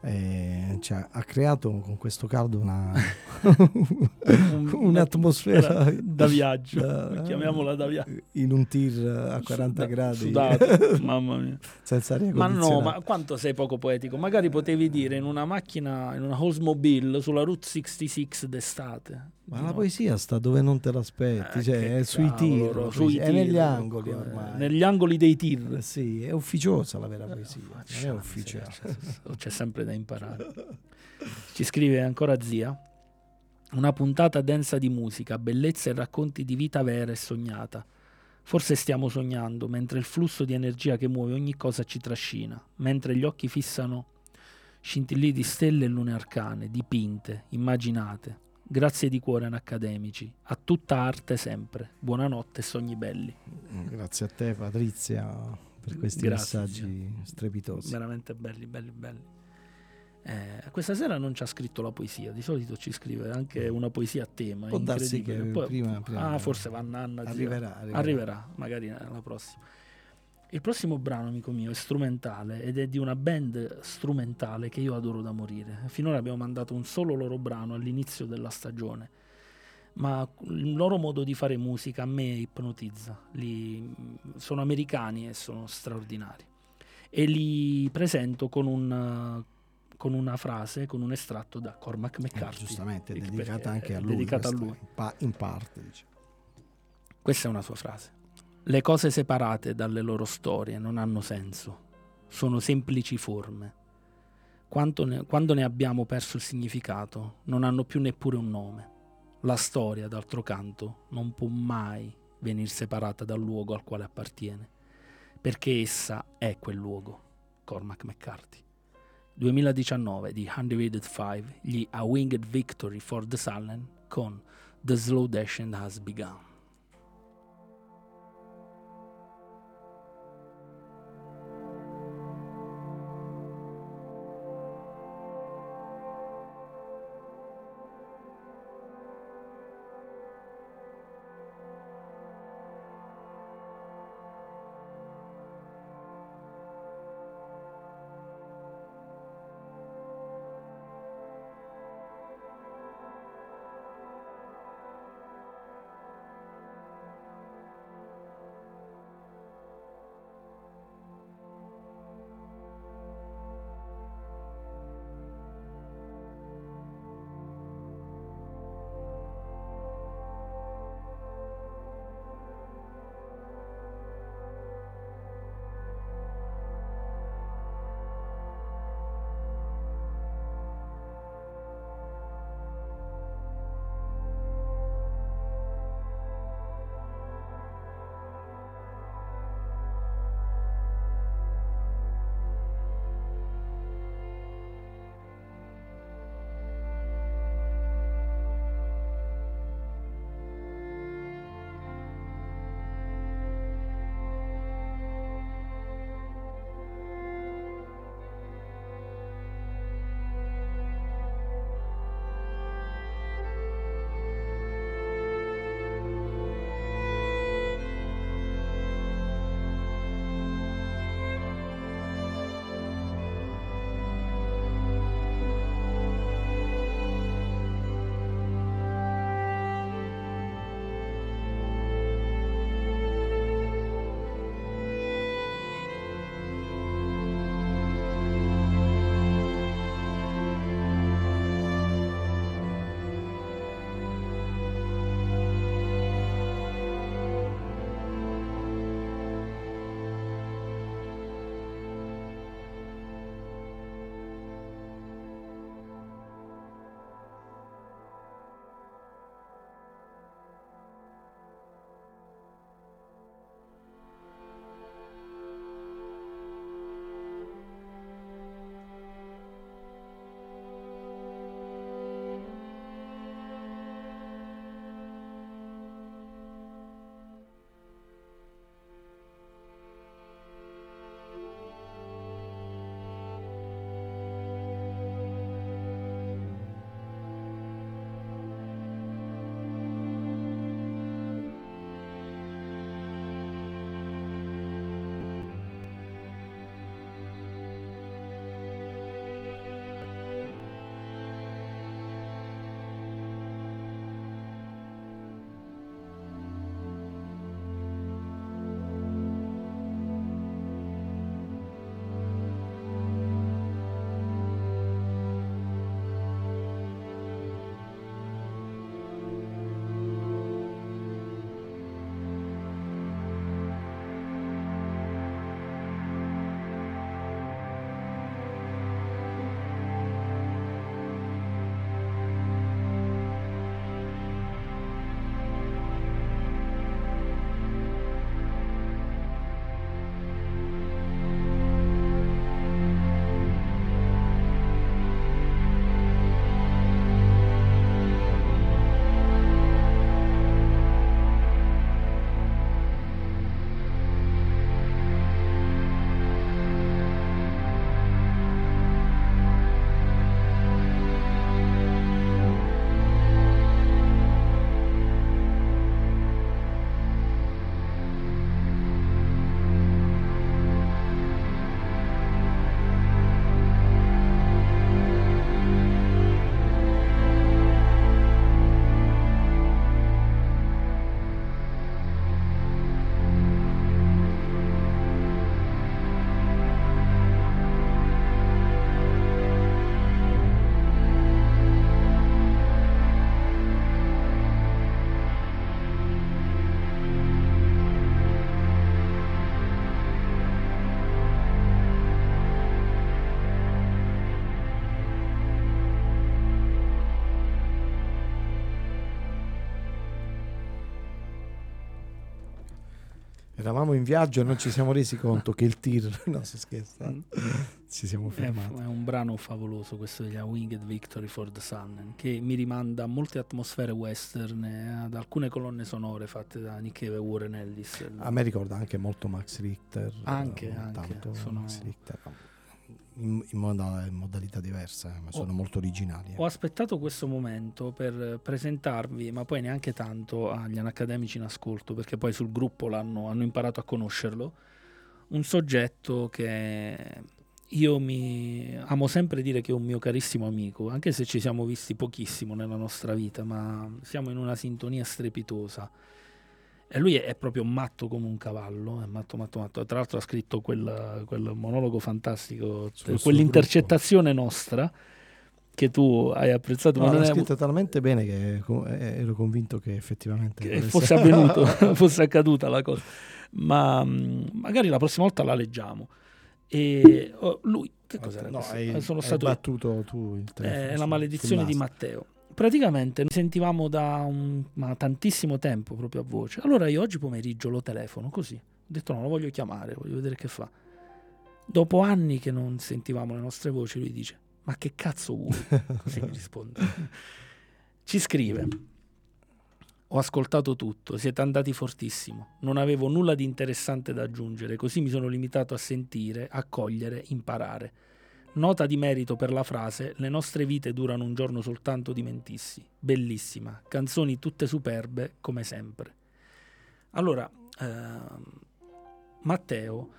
eh, cioè, ha creato con questo caldo una un'atmosfera da, da viaggio, da- chiamiamola da viaggio. in un tir a 40 gradi Sudato, mamma mia. senza aria Ma no, ma quanto sei poco poetico? Magari potevi dire in una macchina, in una Oldsmobile sulla Route 66 d'estate. Ma Di la no- poesia sta dove non te l'aspetti, Eh, cioè è sui tir, sui è tir, negli angoli eh, ormai. Negli angoli dei tir. Eh, Sì, è ufficiosa la vera poesia, non è ufficiosa. c'è- C'è sempre da imparare. Ci scrive ancora zia. Una puntata densa di musica, bellezza e racconti di vita vera e sognata. Forse stiamo sognando, mentre il flusso di energia che muove ogni cosa ci trascina, mentre gli occhi fissano scintillii di stelle e lune arcane, dipinte, immaginate. Grazie di cuore an accademici, a tutta arte sempre. Buonanotte e sogni belli. Grazie a te Patrizia per questi Grazie, messaggi strepitosi. veramente belli, belli, belli. Eh, questa sera non ci ha scritto la poesia, di solito ci scrive anche una poesia a tema. Può darsi che Poi- prima- prima- ah, forse va Nanna. zia. Arriverà, arriverà. Arriverà, magari alla prossima. Il prossimo brano, amico mio, è strumentale ed è di una band strumentale che io adoro da morire. Finora abbiamo mandato un solo loro brano all'inizio della stagione, ma il loro modo di fare musica a me ipnotizza. Li- sono americani e sono straordinari. E li presento con, un, con una frase, con un estratto da Cormac Eh, McCarthy. giustamente, è dedicata anche è a lui. dedicata a lui. In, pa- in parte, diciamo. Questa è una sua frase. Le cose separate dalle loro storie non hanno senso, sono semplici forme. Ne- quando ne abbiamo perso il significato, non hanno più neppure un nome. La storia, d'altro canto, non può mai venir separata dal luogo al quale appartiene, perché essa è quel luogo. Cormac McCarthy. 2019 di Undivided 5, gli A Winged Victory for the Silent con The Slow Dashing Has Begun. Eravamo in viaggio e non ci siamo resi conto che il tir... No, si scherza. Mm. Ci siamo È, fermati. è un brano favoloso questo degli A Winged Victory for the Sun che mi rimanda a molte atmosfere western e ad alcune colonne sonore fatte da Nick Cave e Warren Ellis. A me ricorda anche molto Max Richter. Anche, eh, anche, tanto sono- Max Richter. In, in moda- in modalità diverse, ma sono molto originali. eh. Ho aspettato questo momento per presentarvi, ma poi neanche tanto agli anacademici in ascolto, perché poi sul gruppo l'hanno, hanno imparato a conoscerlo. Un soggetto che io mi amo sempre dire che è un mio carissimo amico, anche se ci siamo visti pochissimo nella nostra vita, ma siamo in una sintonia strepitosa. E lui è, proprio matto come un cavallo, è matto, matto, matto. Tra l'altro ha scritto quel, quel monologo fantastico, quell'intercettazione nostra che tu hai apprezzato, No, ma l'ha è scritto talmente bene che co- eh, ero convinto che effettivamente che fosse avvenuto, fosse accaduta la cosa. Ma mh, magari la prossima volta la leggiamo. E oh, lui, che cos'era? No, hai, Eh, sono stato battuto tu il telefono. è la maledizione di. Matteo. Praticamente ne sentivamo da un- tantissimo tempo proprio a voce. Allora io oggi pomeriggio lo telefono così. Ho detto no, lo voglio chiamare, voglio vedere che fa. Dopo anni che non sentivamo le nostre voci, lui dice: Ma che cazzo vuoi? Così mi risponde. Ci scrive: Ho ascoltato tutto, siete andati fortissimo. Non avevo nulla di interessante da aggiungere, così mi sono limitato a sentire, accogliere, imparare. Nota di merito per la frase: Le nostre vite durano un giorno soltanto di mentissi. Bellissima, canzoni tutte superbe come sempre. Allora, ehm, Matteo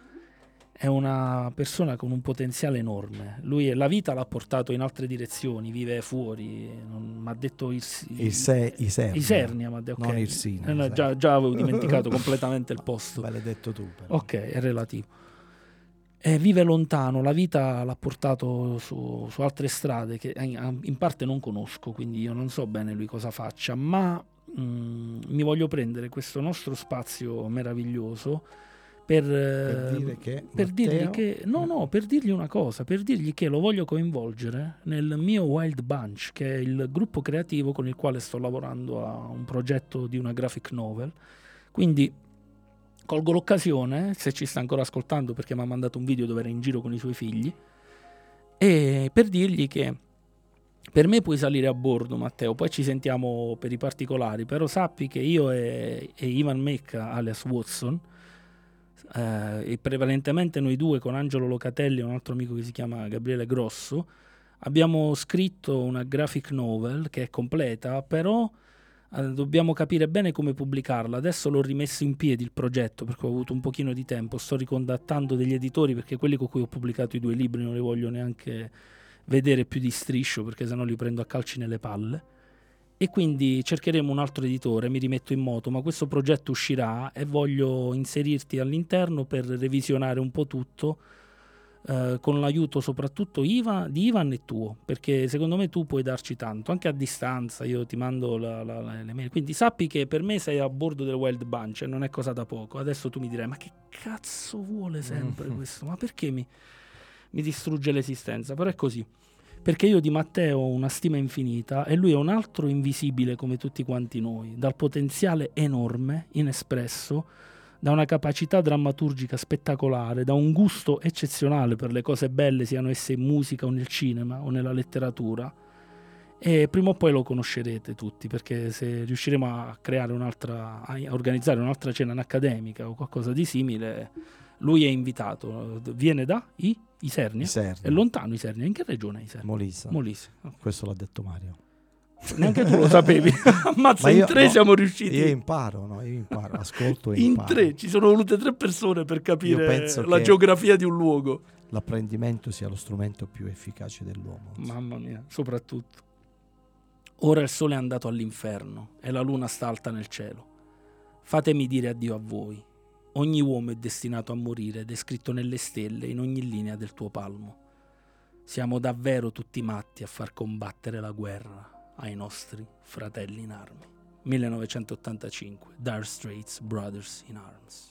è una persona con un potenziale enorme. Lui è- la vita l'ha portato in altre direzioni, vive fuori. Mi ha detto il, Il se- Isernia. Isernia, m'ha detto, ok. Non Irsina, Eh, già, già avevo dimenticato completamente il posto. Maledetto tu. però. Ok, è relativo. E vive lontano, la vita l'ha portato su, su altre strade che in, in parte non conosco, quindi io non so bene lui cosa faccia, ma mm, mi voglio prendere questo nostro spazio meraviglioso per, Per eh, dire che per dirgli che no, no, per dirgli una cosa, per dirgli che lo voglio coinvolgere nel mio Wild Bunch, che è il gruppo creativo con il quale sto lavorando a un progetto di una graphic novel. Quindi colgo l'occasione, se ci sta ancora ascoltando, perché mi ha mandato un video dove era in giro con i suoi figli, e per dirgli che per me puoi salire a bordo, Matteo, poi ci sentiamo per i particolari, però sappi che io e, e Ivan Mecca, alias Watson, eh, e prevalentemente noi due con Angelo Locatelli e un altro amico che si chiama Gabriele Grosso, abbiamo scritto una graphic novel che è completa, però dobbiamo capire bene come pubblicarla. Adesso l'ho rimesso in piedi il progetto perché ho avuto un pochino di tempo, sto ricontattando degli editori perché quelli con cui ho pubblicato i due libri non li voglio neanche vedere più di striscio perché sennò li prendo a calci nelle palle. E quindi cercheremo un altro editore, mi rimetto in moto, ma questo progetto uscirà e voglio inserirti all'interno per revisionare un po' tutto eh, con l'aiuto soprattutto Iva, di Ivan e tuo, perché secondo me tu puoi darci tanto, anche a distanza, io ti mando la- la- la- le mail, quindi sappi che per me sei a bordo del Wild Bunch e non è cosa da poco, adesso tu mi dirai ma che cazzo vuole sempre questo, ma perché mi, mi distrugge l'esistenza, però è così. Perché io di Matteo ho una stima infinita e lui è un altro invisibile come tutti quanti noi, dal potenziale enorme, inespresso, da una capacità drammaturgica spettacolare, da un gusto eccezionale per le cose belle, siano esse in musica o nel cinema o nella letteratura. E prima o poi lo conoscerete tutti, perché se riusciremo a creare un'altra, a organizzare un'altra cena accademica o qualcosa di simile, lui è invitato. Viene da I? Isernia? Isernia. È lontano Isernia. In che regione è Isernia? Molise. Molise. Questo l'ha detto Mario. Neanche tu lo sapevi. Ammazza, Ma in io- tre no, siamo riusciti. Io imparo, no? Io imparo, ascolto e In imparo. tre, ci sono volute tre persone per Io capire la geografia di un luogo. L'apprendimento sia lo strumento più efficace dell'uomo. Mamma mia, soprattutto. Ora il sole è andato all'inferno e la luna sta alta nel cielo. Fatemi dire addio a voi. Ogni uomo è destinato a morire ed è scritto nelle stelle in ogni linea del tuo palmo. Siamo davvero tutti matti a far combattere la guerra ai nostri fratelli in armi. 1985, Dire Straits Brothers in Arms.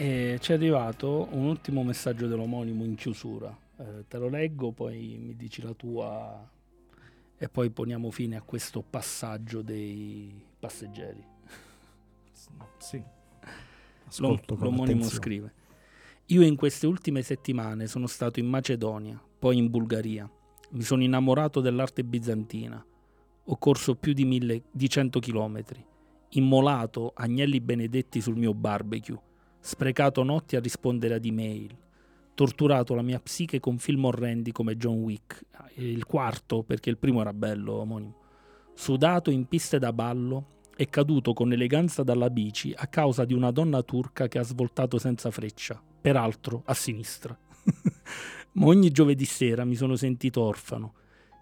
E ci è arrivato un ultimo messaggio dell'omonimo in chiusura. Eh, te lo leggo, poi mi dici la tua e poi poniamo fine a questo passaggio dei passeggeri. Sì. L'om- Ascolto con L'omonimo attenzione. scrive: Io in queste ultime settimane sono stato in Macedonia, poi in Bulgaria. Mi sono innamorato dell'arte bizantina. Ho corso più di, mille, di 100 chilometri, immolato agnelli benedetti sul mio barbecue, sprecato notti a rispondere ad email, torturato la mia psiche con film orrendi come John Wick, il quarto perché il primo era bello, omonimo, sudato in piste da ballo e caduto con eleganza dalla bici a causa di una donna turca che ha svoltato senza freccia, peraltro a sinistra. Ma ogni giovedì sera mi sono sentito orfano,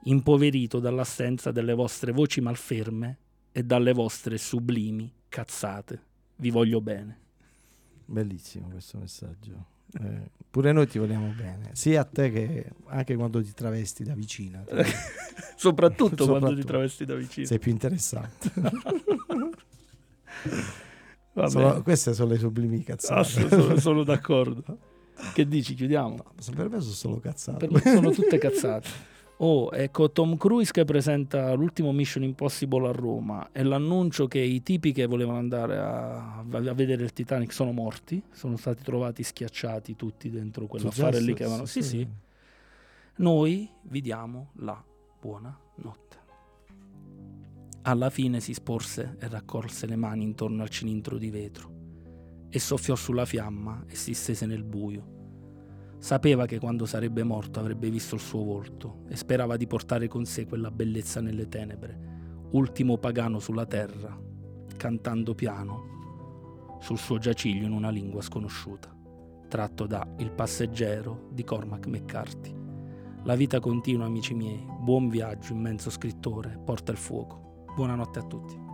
impoverito dall'assenza delle vostre voci malferme e dalle vostre sublimi cazzate. Vi voglio bene. Bellissimo questo messaggio. Eh, pure noi ti vogliamo bene, sia a te che anche quando ti travesti da vicina. ti- Soprattutto, quando ti Soprattutto. travesti da vicino. Sei più interessante. Sono- queste sono le sublimi Ah, cazzate. sono, sono- sono d'accordo. Che dici? Chiudiamo? Per me sono solo cazzate. Per me sono tutte cazzate. Oh, ecco Tom Cruise che presenta l'ultimo Mission Impossible a Roma e l'annuncio che i tipi che volevano andare a, a vedere il Titanic sono morti, sono stati trovati schiacciati tutti dentro quell'affare lì che avevano. Sì, sì. Noi vi diamo la buona notte. Alla fine si sporse e raccolse le mani intorno al cilindro di vetro e soffiò sulla fiamma e si stese nel buio. Sapeva che quando sarebbe morto avrebbe visto il suo volto e sperava di portare con sé quella bellezza nelle tenebre, ultimo pagano sulla terra, cantando piano sul suo giaciglio in una lingua sconosciuta, tratto da Il passeggero di Cormac McCarthy. La vita continua, amici miei, buon viaggio, immenso scrittore, porta il fuoco. Buonanotte a tutti.